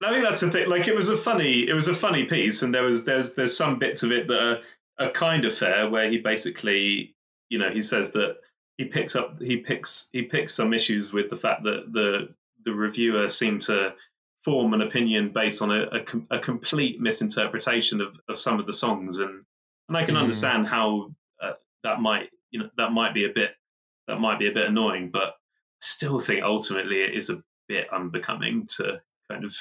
I think that's the thing. Like, it was a funny, it was a funny piece, and there was there's there's some bits of it that are, are kind of fair, where he basically, you know, he says that he picks up he picks he picks some issues with the fact that the the reviewer seemed to form an opinion based on a, a, a complete misinterpretation of, of some of the songs, and and I can mm. understand how uh, that might you know that might be a bit that might be a bit annoying, but I still think ultimately it is a bit unbecoming to kind of.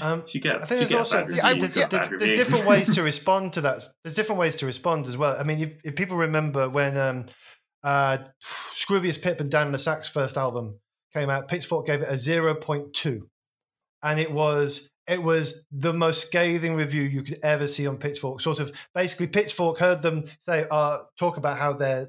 um, if you get, I think there's also review, there's, there's, there's, different ways to respond to that. There's different ways to respond as well. I mean, if, if people remember when um, uh, Scroobius Pip and Dan le Sac's first album came out, Pitchfork gave it a 0.2. And it was it was the most scathing review you could ever see on Pitchfork. Sort of basically Pitchfork heard them say uh, talk about how they're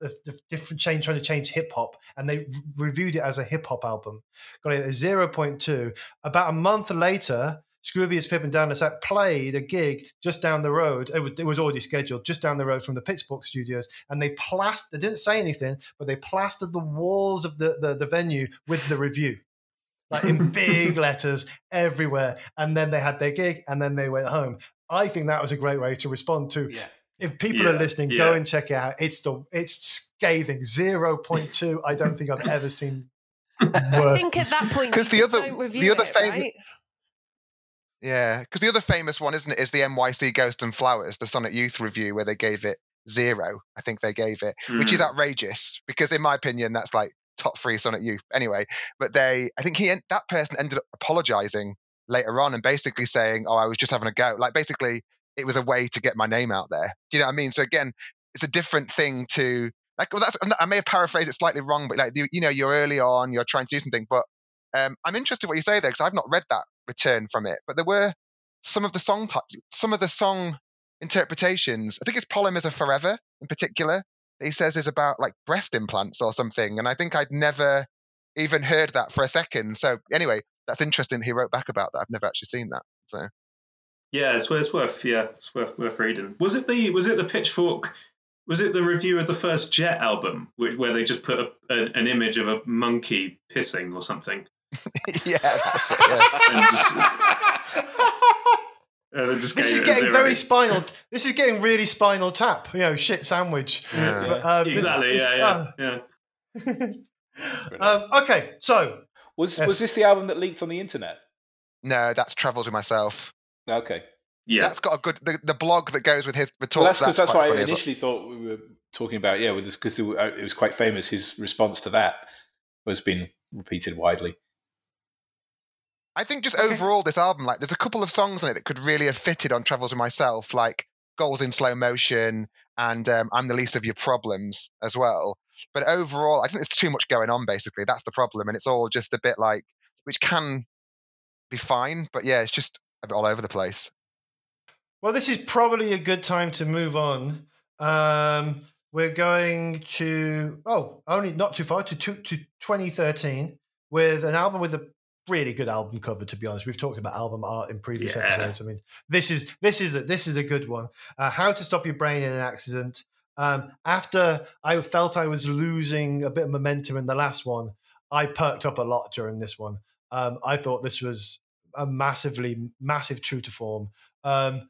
the, different change trying to change hip hop and they reviewed it as a hip hop album. Got it at 0.2. About a month later, Scroobius Pip and Dan le Sac played a gig just down the road. It was, it was, already scheduled just down the road from the Pitchfork studios, and they plastered. They didn't say anything, but they plastered the walls of the, the, the venue with the review, like in big letters everywhere. And then they had their gig, and then they went home. I think that was a great way to respond to. Yeah. If people yeah, are listening, yeah. go and check it out. It's the it's scathing zero point two. I don't think I've ever seen. I think at that point, because the other the other it, famous. Right? Yeah, because the other famous one, isn't it, is the NYC Ghost and Flowers, the Sonic Youth review, where they gave it zero. I think they gave it, mm. which is hmm. outrageous because, in my opinion, that's like top three Sonic Youth. Anyway, but they, I think he, that person ended up apologizing later on and basically saying, "Oh, I was just having a go." Like basically, it was a way to get my name out there. Do you know what I mean? So again, it's a different thing to like. Well, that's I may have paraphrased it slightly wrong, but like you, you know, you're early on, you're trying to do something, but um, I'm interested what you say there because I've not read that return from it. But there were some of the song types, some of the song interpretations. I think it's Polymers of Forever in particular. He says is about like breast implants or something, and I think I'd never even heard that for a second. So anyway, that's interesting. He wrote back about that. I've never actually seen that. So yeah, it's, it's worth yeah, it's worth worth reading. Was it the was it the Pitchfork? Was it the review of the first Jet album where they just put a, a, an image of a monkey pissing or something? yeah, that's it. Yeah. just, this is getting very spinal. This is getting really spinal tap. You know, shit sandwich. Yeah. But, uh, exactly. This, yeah, yeah, uh, yeah. um, okay, so was yes. was this the album that leaked on the internet? No, that's Travels with Myself. Okay. Yeah, that's got a good the, the blog that goes with his the talks. Well, that's because that's, that's what I initially thought we were talking about. Yeah, because uh, it was quite famous. His response to that has been repeated widely. I think just okay. overall, this album, like, there's a couple of songs on it that could really have fitted on Travels with Myself, like Goals in Slow Motion and um, I'm the Least of Your Problems as well. But overall, I think there's too much going on, basically. That's the problem. And it's all just a bit like, which can be fine. But yeah, it's just a bit all over the place. Well, this is probably a good time to move on. Um, we're going to oh, only not too far to to, to 2013 with an album with a really good album cover. To be honest, we've talked about album art in previous Yeah. episodes. I mean, this is this is a, this is a good one. Uh, How to stop your brain in an accident. Um, after I felt I was losing a bit of momentum in the last one, I perked up a lot during this one. Um, I thought this was a massively massive true to form. Um,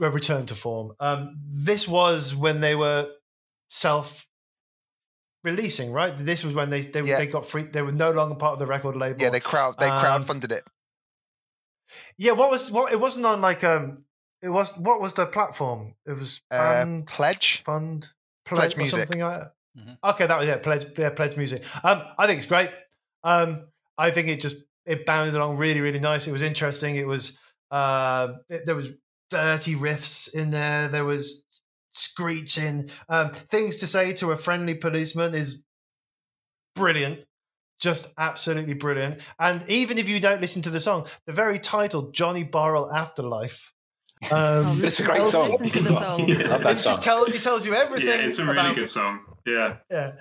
a return to form. Um, this was when they were self releasing, right? This was when they they, Yeah. they got free. They were no longer part of the record label. Yeah, they crowd they Um, crowdfunded it. yeah. What was what? It wasn't on like um. It was what was the platform? It was Uh, Pledge. fund Pledge or Music. something like that. Mhm. Okay, that was it. Pledge, yeah, pledge music. Um, I think it's great. Um, I think it just it bounded along really, really nice. It was interesting. It was uh, it- there was dirty riffs in there. There was screeching. Um, things to say to a friendly policeman is brilliant. Just absolutely brilliant. And even if you don't listen to the song, the very title, Johnny Borrell Afterlife. Oh, Um, It's a listen great to- song. Listen to the song. Yeah. Love that it just song. tell, it tells you everything. Yeah, it's a really about- good song. Yeah. Yeah.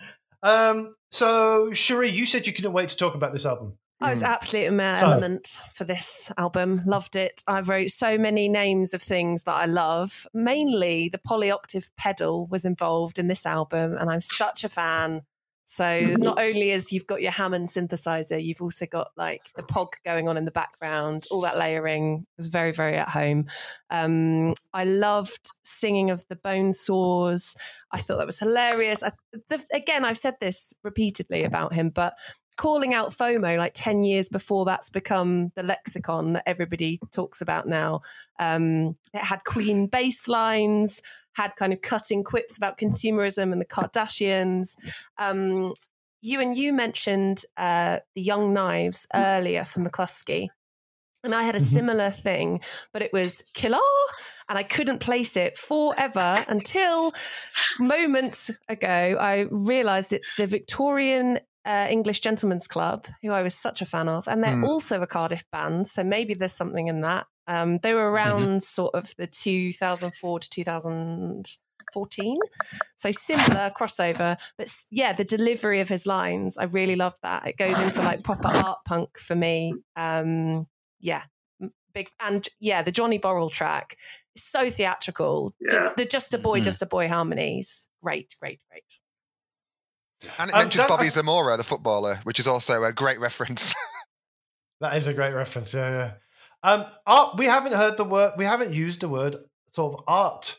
Um, so, Cheri, you said you couldn't wait to talk about this album. I was absolutely in my So- element for this album. Loved it. I wrote so many names of things that I love. Mainly the polyoctave pedal was involved in this album, and I'm such a fan. So not only as you've got your Hammond synthesizer, you've also got like the pog going on in the background. All that layering was very, very at home. Um, I loved singing of the bone saws. I thought that was hilarious. I, the, again, I've said this repeatedly about him, but calling out FOMO like 10 years before that's become the lexicon that everybody talks about now. Um, it had Queen bass lines, had kind of cutting quips about consumerism and the Kardashians. Um, you and you mentioned uh, the Young Knives earlier for Mclusky. And I had a Mhm. similar thing, but it was killer, and I couldn't place it forever until moments ago I realised it's the Victorian uh, English Gentlemen's Club, who I was such a fan of, and they're Hmm. also a Cardiff band, so maybe there's something in that. Um, they were around sort of the 2004 to 2014, so similar crossover. But yeah, the delivery of his lines, I really love that. It goes into like proper art punk for me. Um, yeah, big and yeah, the Johnny Borrell track is so theatrical. Yeah. the Just a Boy, Mhm. Just a Boy harmonies, great, great, great. And it Um, mentions Bobby I- Zamora, the footballer, which is also a great reference. That is a great reference. Yeah, yeah. Um, art. We haven't heard the word. We haven't used the word sort of art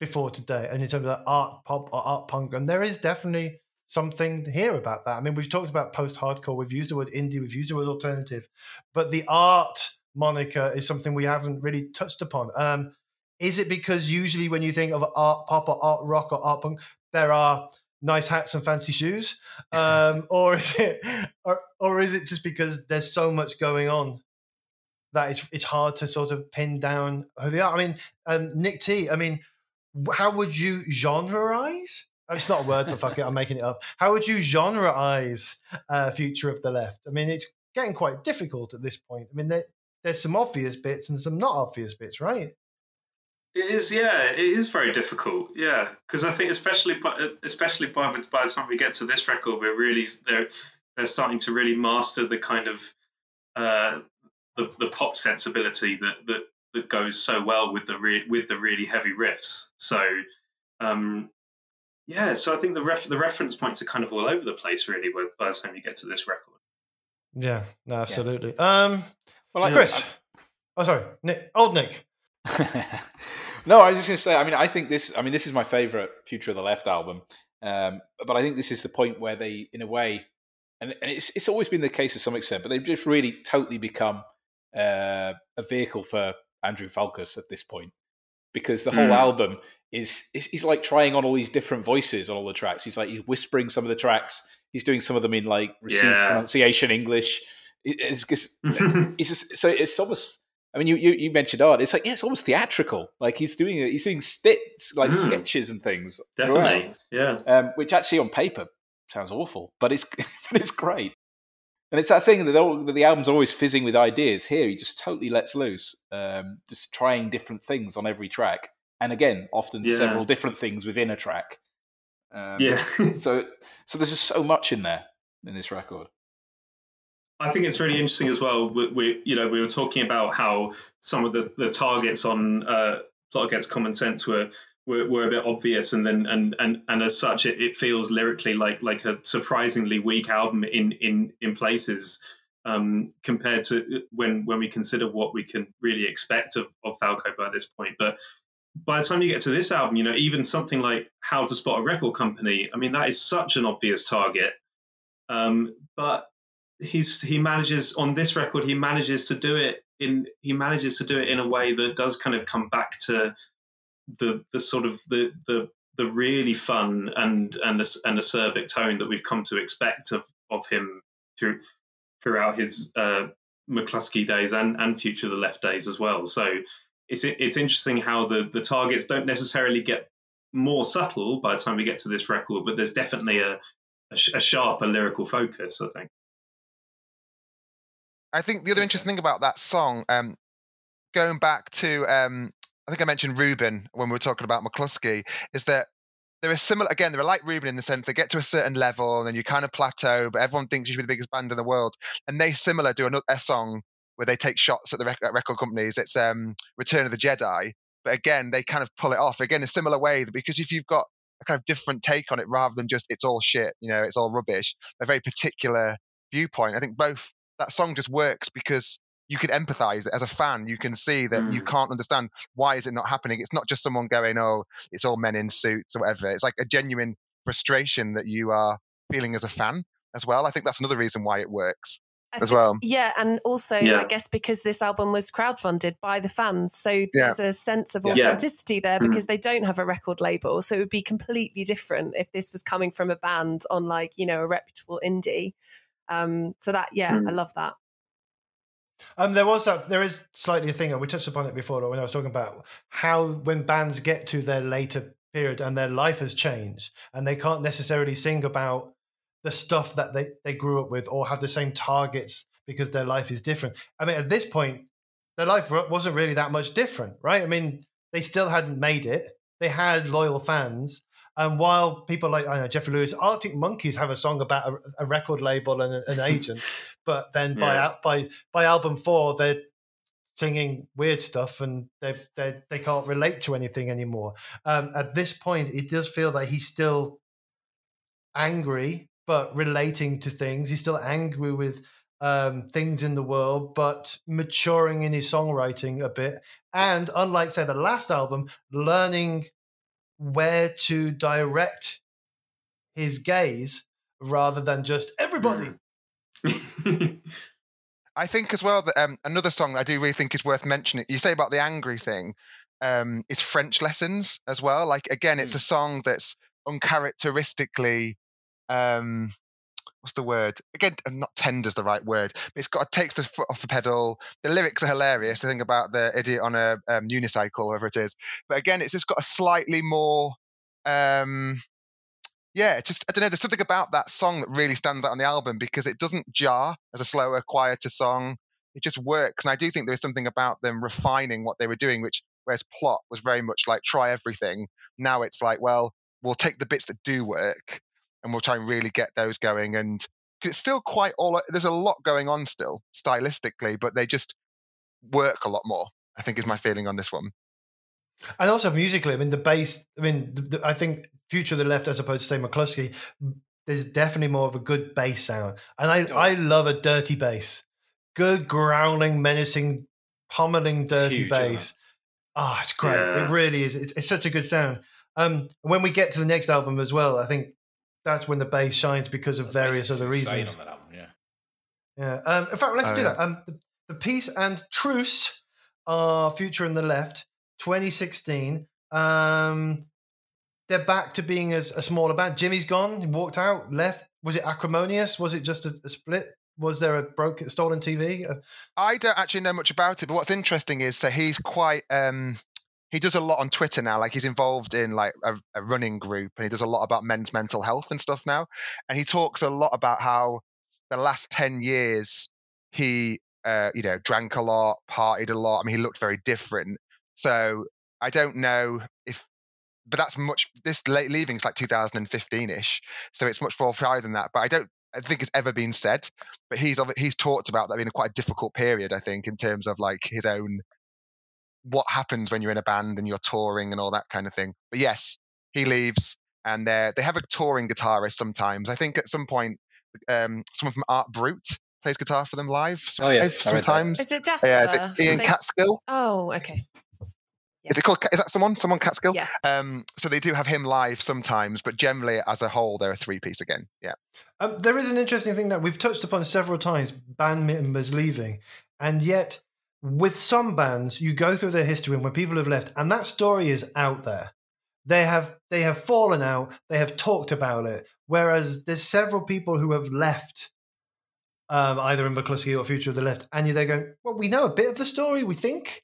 before today, and in terms of art pop or art punk, and there is definitely something here about that. I mean, we've talked about post-hardcore. We've used the word indie. We've used the word alternative, but the art moniker is something we haven't really touched upon. Um, is it because usually when you think of art pop or art rock or art punk, there are nice hats and fancy shoes, um, or is it, or, or is it just because there's so much going on that it's it's hard to sort of pin down who they are? I mean, um, Nick T. I mean, how would you genreize? It's not a word, but fuck it, I'm making it up. How would you genreize uh, Future of the Left? I mean, it's getting quite difficult at this point. I mean, there, there's some obvious bits and some not obvious bits, right? It is, yeah, it is very difficult, yeah, because I think especially by, especially by, by the time we get to this record, we're really they're they're starting to really master the kind of uh, the the pop sensibility that that that goes so well with the re- with the really heavy riffs. So, um, yeah, so I think the ref- the reference points are kind of all over the place, really, by, by the time you get to this record. Yeah, no, absolutely. Um, Well, I, Chris. Oh, sorry, Nick. Old Nick. no, I was just going to say. I mean, I think this. I mean, this is my favorite Future of the Left album. Um, but I think this is the point where they, in a way, and, and it's it's always been the case to some extent, but they've just really totally become uh, a vehicle for Andrew Falkous at this point, because the whole Mm. album is, is he's like trying on all these different voices on all the tracks. He's like he's whispering some of the tracks. He's doing some of them in like received Yeah. pronunciation English. It- it's just it's just so it's almost I mean you, you you mentioned art it's like yeah, it's almost theatrical like he's doing he's doing stits like Mm. sketches and things Definitely, yeah. um, which actually on paper sounds awful but it's but it's great and it's that thing that, all, that the album's always fizzing with ideas here he just totally lets loose um, just trying different things on every track and again often Yeah. several different things within a track Um, yeah. so so there's just so much in there in this record. I think it's really interesting as well. We, we, you know, we were talking about how some of the, the targets on uh, Plot Against Common Sense were, were, were a bit obvious, and then and and and as such, it, it feels lyrically like like a surprisingly weak album in in in places um, compared to when when we consider what we can really expect of, of Falco by this point. But by the time you get to this album, you know, even something like How to Spot a Record Company, I mean, that is such an obvious target. Um, but he's he manages on this record he manages to do it in he manages to do it in a way that does kind of come back to the the sort of the the the really fun and and and acerbic tone that we've come to expect of of him through throughout his uh, Mclusky days and and Future the Left days as well. So it's it's interesting how the the targets don't necessarily get more subtle by the time we get to this record, but there's definitely a a, a sharper lyrical focus. I think. I think the other interesting thing about that song, um, going back to, um, I think I mentioned Reuben when we were talking about Mclusky, is that there are similar. Again, they're like Reuben in the sense they get to a certain level and then you kind of plateau, but everyone thinks you should be the biggest band in the world. And they similar do another a song where they take shots at the rec- at record companies. It's um, Return of the Jedi, but again, they kind of pull it off again in a similar way because if you've got a kind of different take on it rather than just it's all shit, you know, it's all rubbish, a very particular viewpoint. I think both that song just works because you can empathize as a fan. You can see that mm. you can't understand why is it not happening. It's not just someone going, "Oh, it's all men in suits" or whatever. It's like a genuine frustration that you are feeling as a fan as well. I think that's another reason why it works. I as well. Yeah, and also yeah. I guess because this album was crowdfunded by the fans, so yeah. there's a sense of authenticity yeah. there because mm. they don't have a record label. So it would be completely different if this was coming from a band on like you know a reputable indie. Um, so that, yeah, mm. I love that. Um, there was that. There is slightly a thing, we touched upon it before when I was talking about how when bands get to their later period and their life has changed, and they can't necessarily sing about the stuff that they they grew up with or have the same targets because their life is different. I mean, at this point, their life wasn't really that much different, right? I mean, they still hadn't made it. They had loyal fans, and while people like I know Jeffrey Lewis, Arctic Monkeys have a song about a, a record label and an agent, but then yeah. by by by album four they're singing weird stuff and they they they can't relate to anything anymore. Um, at this point, it does feel that he's still angry, but relating to things. He's still angry with um, things in the world, but maturing in his songwriting a bit. And unlike, say, the last album, learning where to direct his gaze rather than just everybody. I think as well that um, another song I do really think is worth mentioning. You say about the angry thing um, is French lessons as well. Like again, it's mm. a song that's uncharacteristically um, what's the word? Again uh, not tender's the right word but it's got it takes the foot off the pedal. The lyrics are hilarious the thing about the idiot on a um, unicycle whatever it is. But again it's just got a slightly more um yeah just i don't know there's something about that song that really stands out on the album because it doesn't jar as a slower quieter song. It just works and i do think there is something about them refining what they were doing which whereas plot was very much like try everything. Now it's like well we'll take the bits that do work and we'll try and really get those going. And it's still quite all. There's a lot going on still stylistically, but they just work a lot more. I think is my feeling on this one. And also musically, I mean the bass. I mean, the, the, I think Future of the Left, as opposed to say Mclusky, there's definitely more of a good bass sound, and I oh. I love a dirty bass, good growling, menacing, pummeling, dirty Huge, bass. Ah, oh, it's great. Yeah. It really is. It's, it's, such a good sound. Um, when we get to the next album as well, I think that's when the bass shines because of the various other reasons. Album, yeah. Yeah. Um, in fact, let's oh, do yeah. that. Um, the, the Peace and Truce are Future and the Left, 2016. Um, they're back to being a, a smaller band. Jimmy's gone. He walked out, left. Was it acrimonious? Was it just a, a split? Was there a broken, stolen TV? Uh, I don't actually know much about it, but what's interesting is so he's quite um, he does a lot on Twitter now. Like he's involved in like a, a, running group, and he does a lot about men's mental health and stuff now. And he talks a lot about how the last ten years he, uh, you know, drank a lot, partied a lot. I mean, he looked very different. So I don't know if but that's much. This late leaving is like 2015ish, so it's much more prior than that. But I don't. I think it's ever been said, but he's he's talked about that being a quite difficult period. I think in terms of like his own what happens when you're in a band and you're touring and all that kind of thing. But yes, he leaves, and they they have a touring guitarist sometimes. I think at some point, um, someone from Art Brut plays guitar for them live. Oh, yeah, I sometimes. Is it Jasper? Yeah, is it Ian They- Catskill? Oh, okay. Is it called? Is that someone? Someone Catskill? Yeah. Um, so they do have him live sometimes, but generally, as a whole, they're a three piece again. Yeah. Um, there is an interesting thing that we've touched upon several times band members leaving. And yet, with some bands, you go through their history and when people have left, and that story is out there. They have they have fallen out. They have talked about it. Whereas there's several people who have left, um, either in Mclusky or Future of the Left, and they're going, "Well, we know a bit of the story, we think,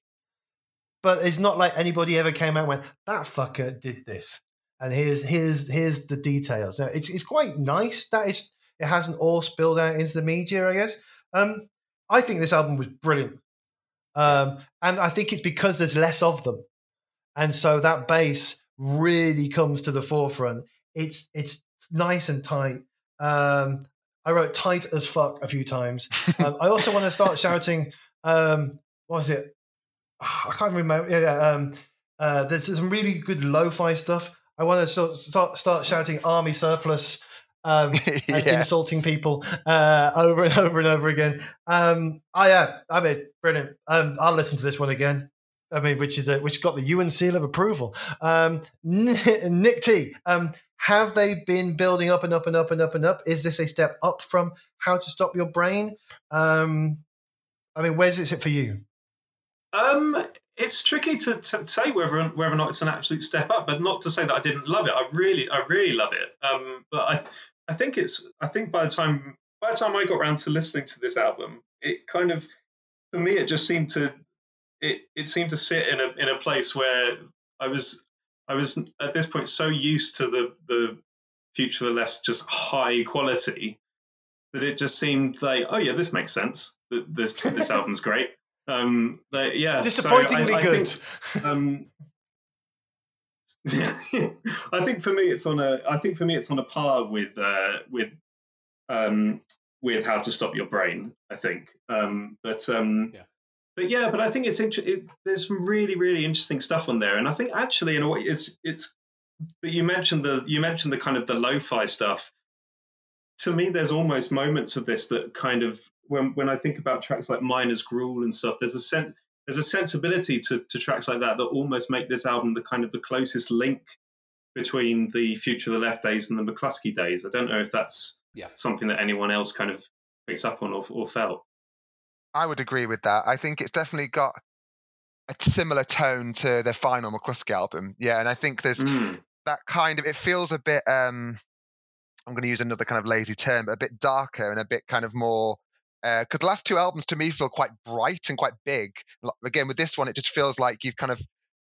but it's not like anybody ever came out and went that fucker did this." and here's here's here's the details. Now it's it's quite nice that it's it hasn't all spilled out into the media. I guess. Um, I think this album was brilliant, um, and I think it's because there's less of them, and so that bass really comes to the forefront. It's it's nice and tight. Um, I wrote tight as fuck a few times. Um, I also want to start shouting. Um, what was it? I can't remember. Yeah, yeah, um, uh, there's some really good lo-fi stuff. I want to sort start start shouting army surplus um, and insulting people uh, over and over and over again. Um, I yeah, I mean, brilliant. Um, I'll listen to this one again. I mean, which is a, which got the Ewan seal of approval. Um, Nick T, um, have they been building up and up and up and up and up? Is this a step up from How to Stop Your Brain? Um, I mean, where's it sit for you? Um, it's tricky to, to say whether whether or not it's an absolute step up, but not to say that I didn't love it. I really, I really love it. Um, but I, I think it's, I think by the time by the time I got around to listening to this album, it kind of, for me, it just seemed to, it it seemed to sit in a in a place where I was I was at this point so used to the the Future of the Left's just high quality that it just seemed like, oh yeah, this makes sense. That This this album's great. Um, but yeah, so I- Disappointingly I good. think, um, I think for me it's on a I think for me it's on a par with uh, with um, with how to stop your brain. I think, um, but um, Yeah. but yeah, but I think it's inter- it, there's some really really interesting stuff on there, and I think actually in a way it's it's. But you mentioned the you mentioned the kind of the lo-fi stuff. To me, there's almost moments of this that kind of when when I think about tracks like Miner's Gruel and stuff, there's a sense there's a sensibility to, to tracks like that that almost make this album the kind of the closest link between the Future of the Left days and the Mclusky days. I don't know if that's Yeah. something that anyone else kind of picked up on or, or felt. I would agree with that. I think it's definitely got a similar tone to their final Mclusky album. Yeah, and I think there's Mm. that kind of it feels a bit um I'm going to use another kind of lazy term, but a bit darker and a bit kind of more Uh, because the last two albums to me feel quite bright and quite big. Again, with this one, it just feels like you've kind of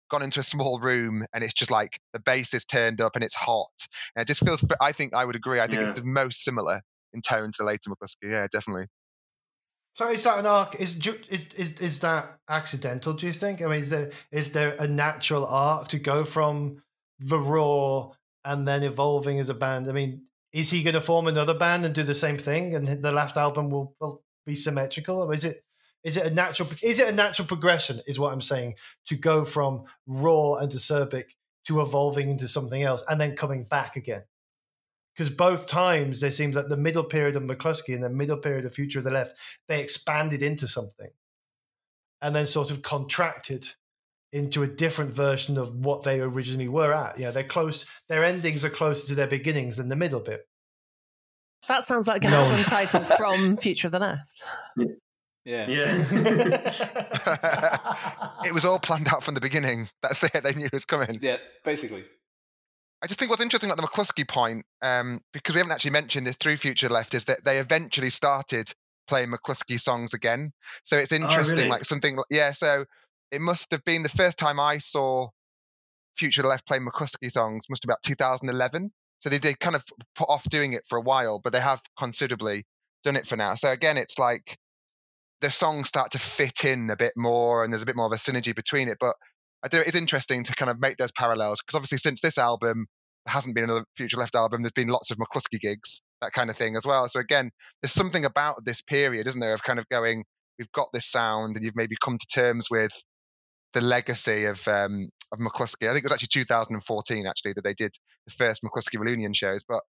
gone into a small room and it's just like the bass is turned up and it's hot. And it just feels. I think I would agree. I think Yeah. it's the most similar in tone to later Mclusky. Yeah, definitely. So is that an arc? Is, is is is that accidental? Do you think? I mean, is there is there a natural arc to go from the raw and then evolving as a band? I mean, is he going to form another band and do the same thing, and the last album will, will be symmetrical, or is it is it a natural is it a natural progression? Is what I'm saying to go from raw and acerbic to evolving into something else and then coming back again. Because both times there seems like the middle period of Mclusky and the middle period of Future of the Left, they expanded into something and then sort of contracted into a different version of what they originally were at. You know, they're close, their endings are closer to their beginnings than the middle bit. That sounds like an No. album title from Future of the Left. Yeah. Yeah. it was all planned out from the beginning. That's it. They knew it was coming. Yeah, basically. I just think what's interesting about the Mclusky point, um, because we haven't actually mentioned this through Future Left, is that they eventually started playing Mclusky songs again. So it's interesting, really? like something, like- yeah. So it must have been the first time I saw Future Left play Mclusky songs. Must have been about 2011. So they did kind of put off doing it for a while, but they have considerably done it for now. So again, it's like the songs start to fit in a bit more, and there's a bit more of a synergy between it. But I do. It's interesting to kind of make those parallels because obviously since this album there hasn't been another Future Left album. There's been lots of Mclusky gigs, that kind of thing as well. So again, there's something about this period, isn't there, of kind of going, we've got this sound, and you've maybe come to terms with the legacy of um, of Mclusky. I think it was actually 2014 actually that they did the first Mclusky reunion shows, but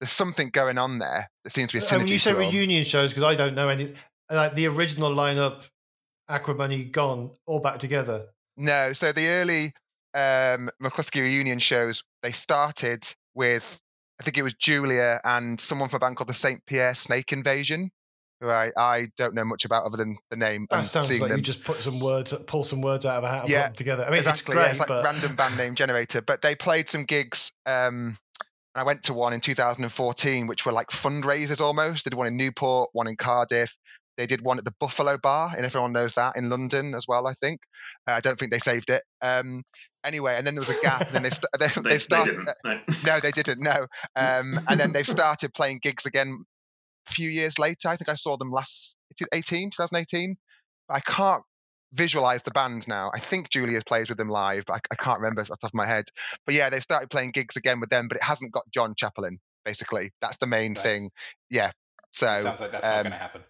there's something going on there that seems to be a Uh, when you say reunion shows, because I don't know any, like the original lineup, Acrimony gone, all back together. No, so the early um, Mclusky reunion shows they started with I think it was Julia and someone from a band called the Saint Pierre Snake Invasion, who I, I don't know much about other than the name That and sounds seeing like them. you just put some words, pull some words out of a hat and Yeah, put them together. I mean, exactly, it's yeah, great, it's like but random band name generator. But they played some gigs. Um, and I went to one in 2014, which were like fundraisers almost. They did one in Newport, one in Cardiff. They did one at the Buffalo Bar, and everyone knows that in London as well. I think. Uh, I don't think they saved it. Um, anyway, and then there was a gap. and then they st- they, They, they they started. didn't. No. no, they didn't. No, um, and then they've started playing gigs again a few years later. I think I saw them last 18, 2018. I can't visualize the band now. I think Julia plays with them live, but I, I can't remember off the top of my head. But yeah, they started playing gigs again with them, but it hasn't got John Chaplin. Basically, that's the main Right. thing. Yeah. So Sounds like that's not um, going to happen.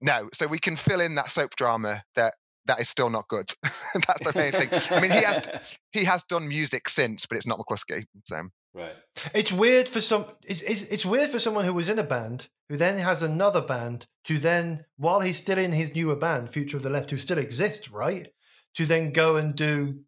no, so we can fill in that soap drama that that is still not good. that's the main thing. I mean, he has he has done music since, but it's not Mclusky. So right. it's weird for some. It's, it's it's weird for someone who was in a band who then has another band to then, while he's still in his newer band, Future of the Left, who still exists, right? To then go and do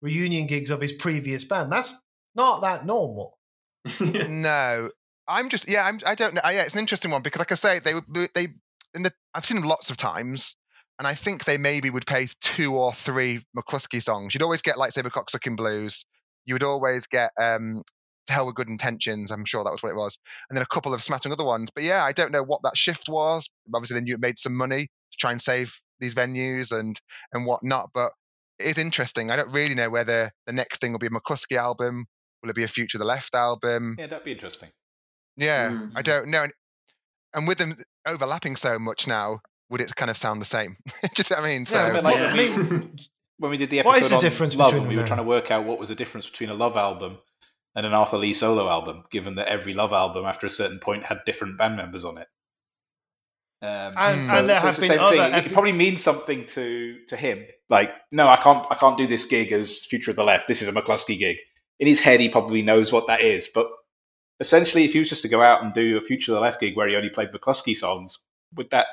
reunion gigs of his previous band. That's not that normal. no, I'm just yeah. I'm I don't know. Yeah, it's an interesting one because, like I say, they they in the I've seen them lots of times, and I think they maybe would play two or three Mclusky songs. You'd always get like Saber Cocksucking Blues. You would always get um To Hell with Good Intentions. I'm sure that was what it was, and then a couple of smattering other ones. But yeah, I don't know what that shift was. Obviously, they knew it made some money to try and save these venues and and whatnot. But it is interesting. I don't really know whether the next thing will be a Mclusky album. Will it be a Future of the Left album? Yeah, that'd be interesting. Yeah, Mm. I don't know. And, and with them overlapping so much now, would it kind of sound the same? Just what I mean. So Yeah, but like- I mean, When we did the What episode is the on difference Love, between and we were now? trying to work out what was the difference between a Love album and an Arthur Lee solo album, given that every Love album after a certain point had different band members on it. Um, and, So- and there so have it's the been same other. thing. It probably means something to to him. Like, no, I can't. I can't do this gig as Future of the Left. This is a Mclusky gig. In his head, he probably knows what that is. But essentially, if he was just to go out and do a Future of the Left gig where he only played Mclusky songs, with that,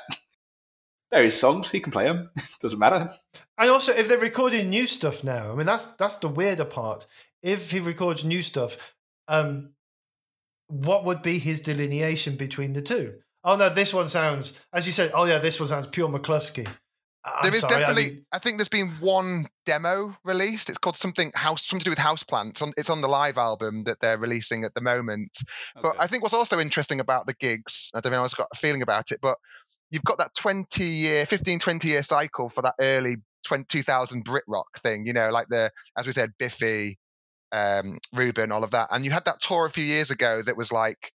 there is songs he can play them. Doesn't matter. And also, if they're recording new stuff now, I mean, that's that's the weirder part. If he records new stuff, um, what would be his delineation between the two? Oh no, this one sounds, as you said. Oh yeah, this one sounds pure Mclusky. I- I'm there is sorry, definitely. didn't- I, think there's been one demo released. It's called something house, something to do with houseplants. On, it's on the live album that they're releasing at the moment. But I think what's also interesting about the gigs, I don't know, I've got a feeling about it, but you've got that 20 year, 15, 20 year cycle for that early 20, 2000 Brit rock thing, you know, like the, as we said, Biffy, um, Reuben, all of that. And you had that tour a few years ago that was like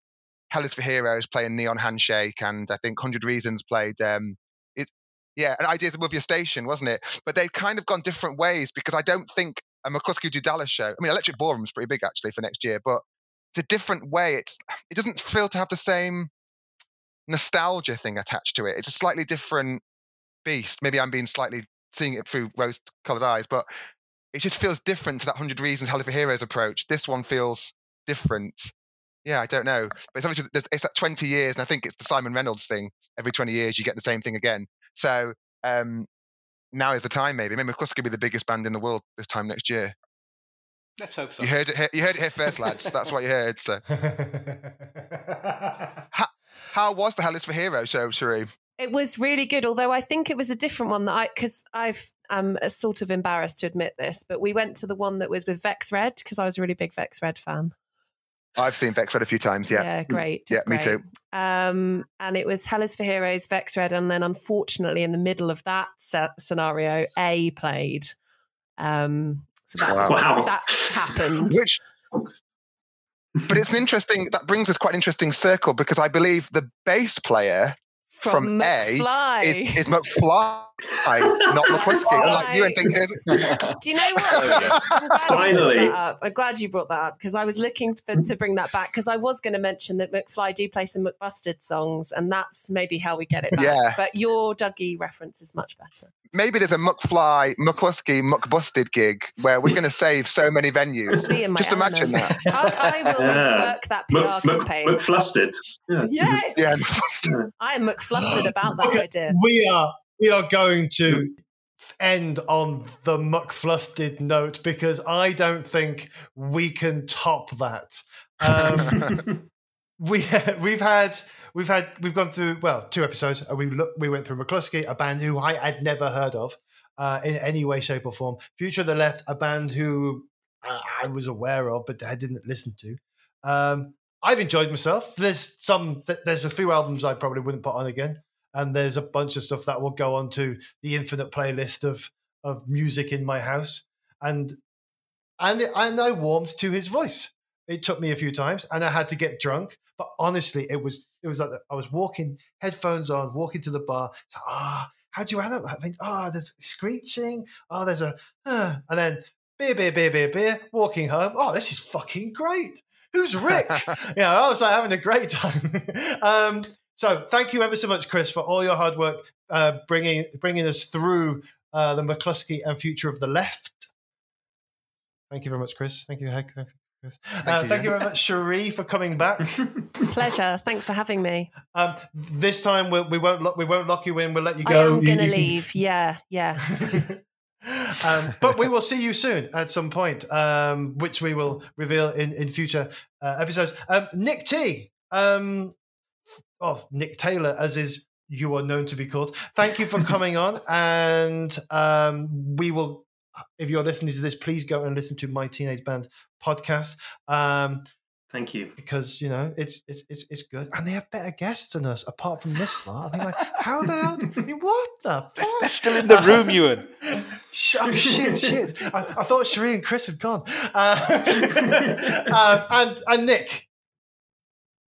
Hell is for Heroes playing Neon Handshake, and I think 100 Reasons played, um, it, yeah, and Ideas Above Your Station, wasn't it? But they've kind of gone different ways because I don't think a Mclusky do Dallas show, I mean, Electric Ballroom's pretty big actually for next year, but it's a different way. It's it doesn't feel to have the same nostalgia thing attached to it. It's a slightly different beast. Maybe I'm being slightly seeing it through rose-colored eyes, but it just feels different to that Hundred Reasons Hell for Heroes approach. This one feels different. Yeah, I don't know, but it's obviously it's that 20 years, and I think it's the Simon Reynolds thing. Every 20 years, you get the same thing again. So um, now is the time. Maybe maybe Mclusky could be the biggest band in the world this time next year. Let's hope so. You heard it. Here, you heard it here first, lads. That's what you heard. So, how was the Hell is for Heroes show, Cheri? It was really good, although I think it was a different one that I because I've um sort of embarrassed to admit this, but we went to the one that was with Vex Red because I was a really big Vex Red fan. I've seen Vex Red a few times. Yeah. Yeah, great. Yeah, just me too. Um, and it was Hell is for Heroes, Vex Red, and then unfortunately, in the middle of that se- scenario, A played. Um, so that Wow. Wow. that happened. Which, but it's an interesting. That brings us quite an interesting circle because I believe the bass player from A McFly. is, is McFly. I, not Mclusky, unlike you and think Do you know what? Oh, Chris? I'm glad Finally. you brought that up. I'm glad you brought that up because I was looking for, to bring that back because I was going to mention that McFly do play some McBusted songs, and that's maybe how we get it back. Yeah. But your Dougie reference is much better. maybe there's a McFly, Mclusky, McBusted gig where we're going to save so many venues. Be in my Just imagine that. I, I will Yeah. work that PR Mc, Mc, campaign. McFlustered. Yeah. yes, Yeah, McFlustered. I am McFlustered about that idea. We are we are going to end on the McFlustered note because I don't think we can top that. Um, we we've had we've had we've gone through well two episodes. We look we went through Mclusky, a band who I had never heard of uh, in any way, shape, or form. Future of the Left, a band who I, I was aware of but I didn't listen to. Um, I've enjoyed myself. There's some there's a few albums I probably wouldn't put on again, and there's a bunch of stuff that will go onto the infinite playlist of of music in my house. And and and I warmed to his voice. It took me a few times, and I had to get drunk. But honestly, it was it was like I was walking, headphones on, walking to the bar. Ah, how do you add up? I mean, oh, there's screeching. Oh, there's a, uh, and then beer, beer, beer, beer, beer. Walking home. Oh, this is fucking great. Who's Rick? yeah, I was like having a great time. um, so thank you ever so much, Chris, for all your hard work uh, bringing bringing us through uh, the Mclusky and future of the left. Thank you very much, Chris. Thank you, Heck. Thank uh, you. thank you very much, Cheri, for coming back. Pleasure. Thanks for having me. Um, this time we'll, we won't lock, we won't lock you in. We'll let you go. I'm going to leave. Yeah, yeah. um, but we will see you soon at some point, um, which we will reveal in in future uh, episodes. Um, Nick T, um, oh Nick Taylor, as is you are known to be called. Thank you for coming on, and um, we will. If you're listening to this, please go and listen to my teenage band podcast. Um, Thank you. because you know it's it's it's, it's good, and they have better guests than us. Apart from this lot, I mean, like, how the hell? Did, I mean, what the fuck? They're still in the room, Ewan. Sh- Oh, shit, shit. I, I thought Cheri and Chris had gone. Uh, um, and, and Nick,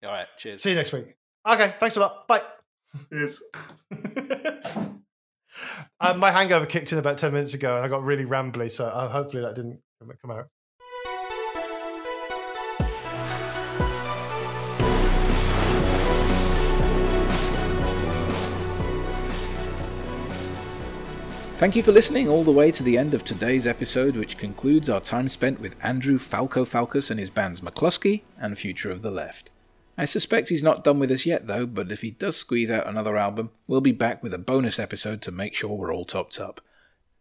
All right, cheers. see you next week. Okay, thanks a lot. Bye. Yes. um, my hangover kicked in about 10 minutes ago and I got really rambly, so uh, hopefully that didn't come out. Thank you for listening all the way to the end of today's episode, which concludes our time spent with Andrew Falco Falkous and his bands Mclusky and Future of the Left. I suspect he's not done with us yet, though, but if he does squeeze out another album, we'll be back with a bonus episode to make sure we're all topped up.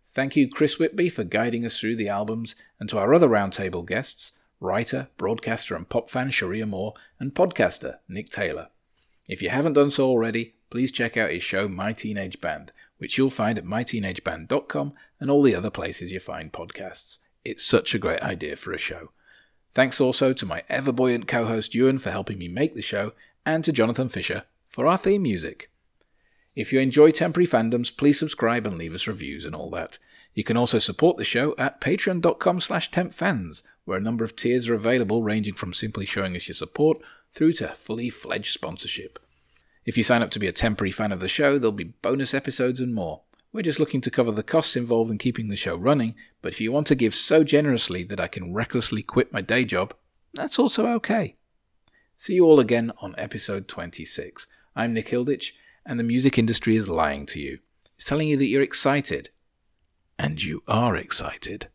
Thank you, Chris Whitby, for guiding us through the albums, and to our other roundtable guests writer, broadcaster, and pop fan Cheri Amour, and podcaster Nick Taylor. If you haven't done so already, please check out his show My Teenage Band, which you'll find at myteenageband.com and all the other places you find podcasts. It's such a great idea for a show. Thanks also to my ever buoyant co host Ewan for helping me make the show, and to Jonathan Fisher for our theme music. If you enjoy temporary fandoms, please subscribe and leave us reviews and all that. You can also support the show at patreon.com slash tempfans, where a number of tiers are available ranging from simply showing us your support through to fully fledged sponsorship. If you sign up to be a temporary fan of the show, there'll be bonus episodes and more. We're just looking to cover the costs involved in keeping the show running, but if you want to give so generously that I can recklessly quit my day job, that's also okay. See you all again on episode 26. I'm Nick Hilditch, and the music industry is lying to you. It's telling you that you're excited. And you are excited.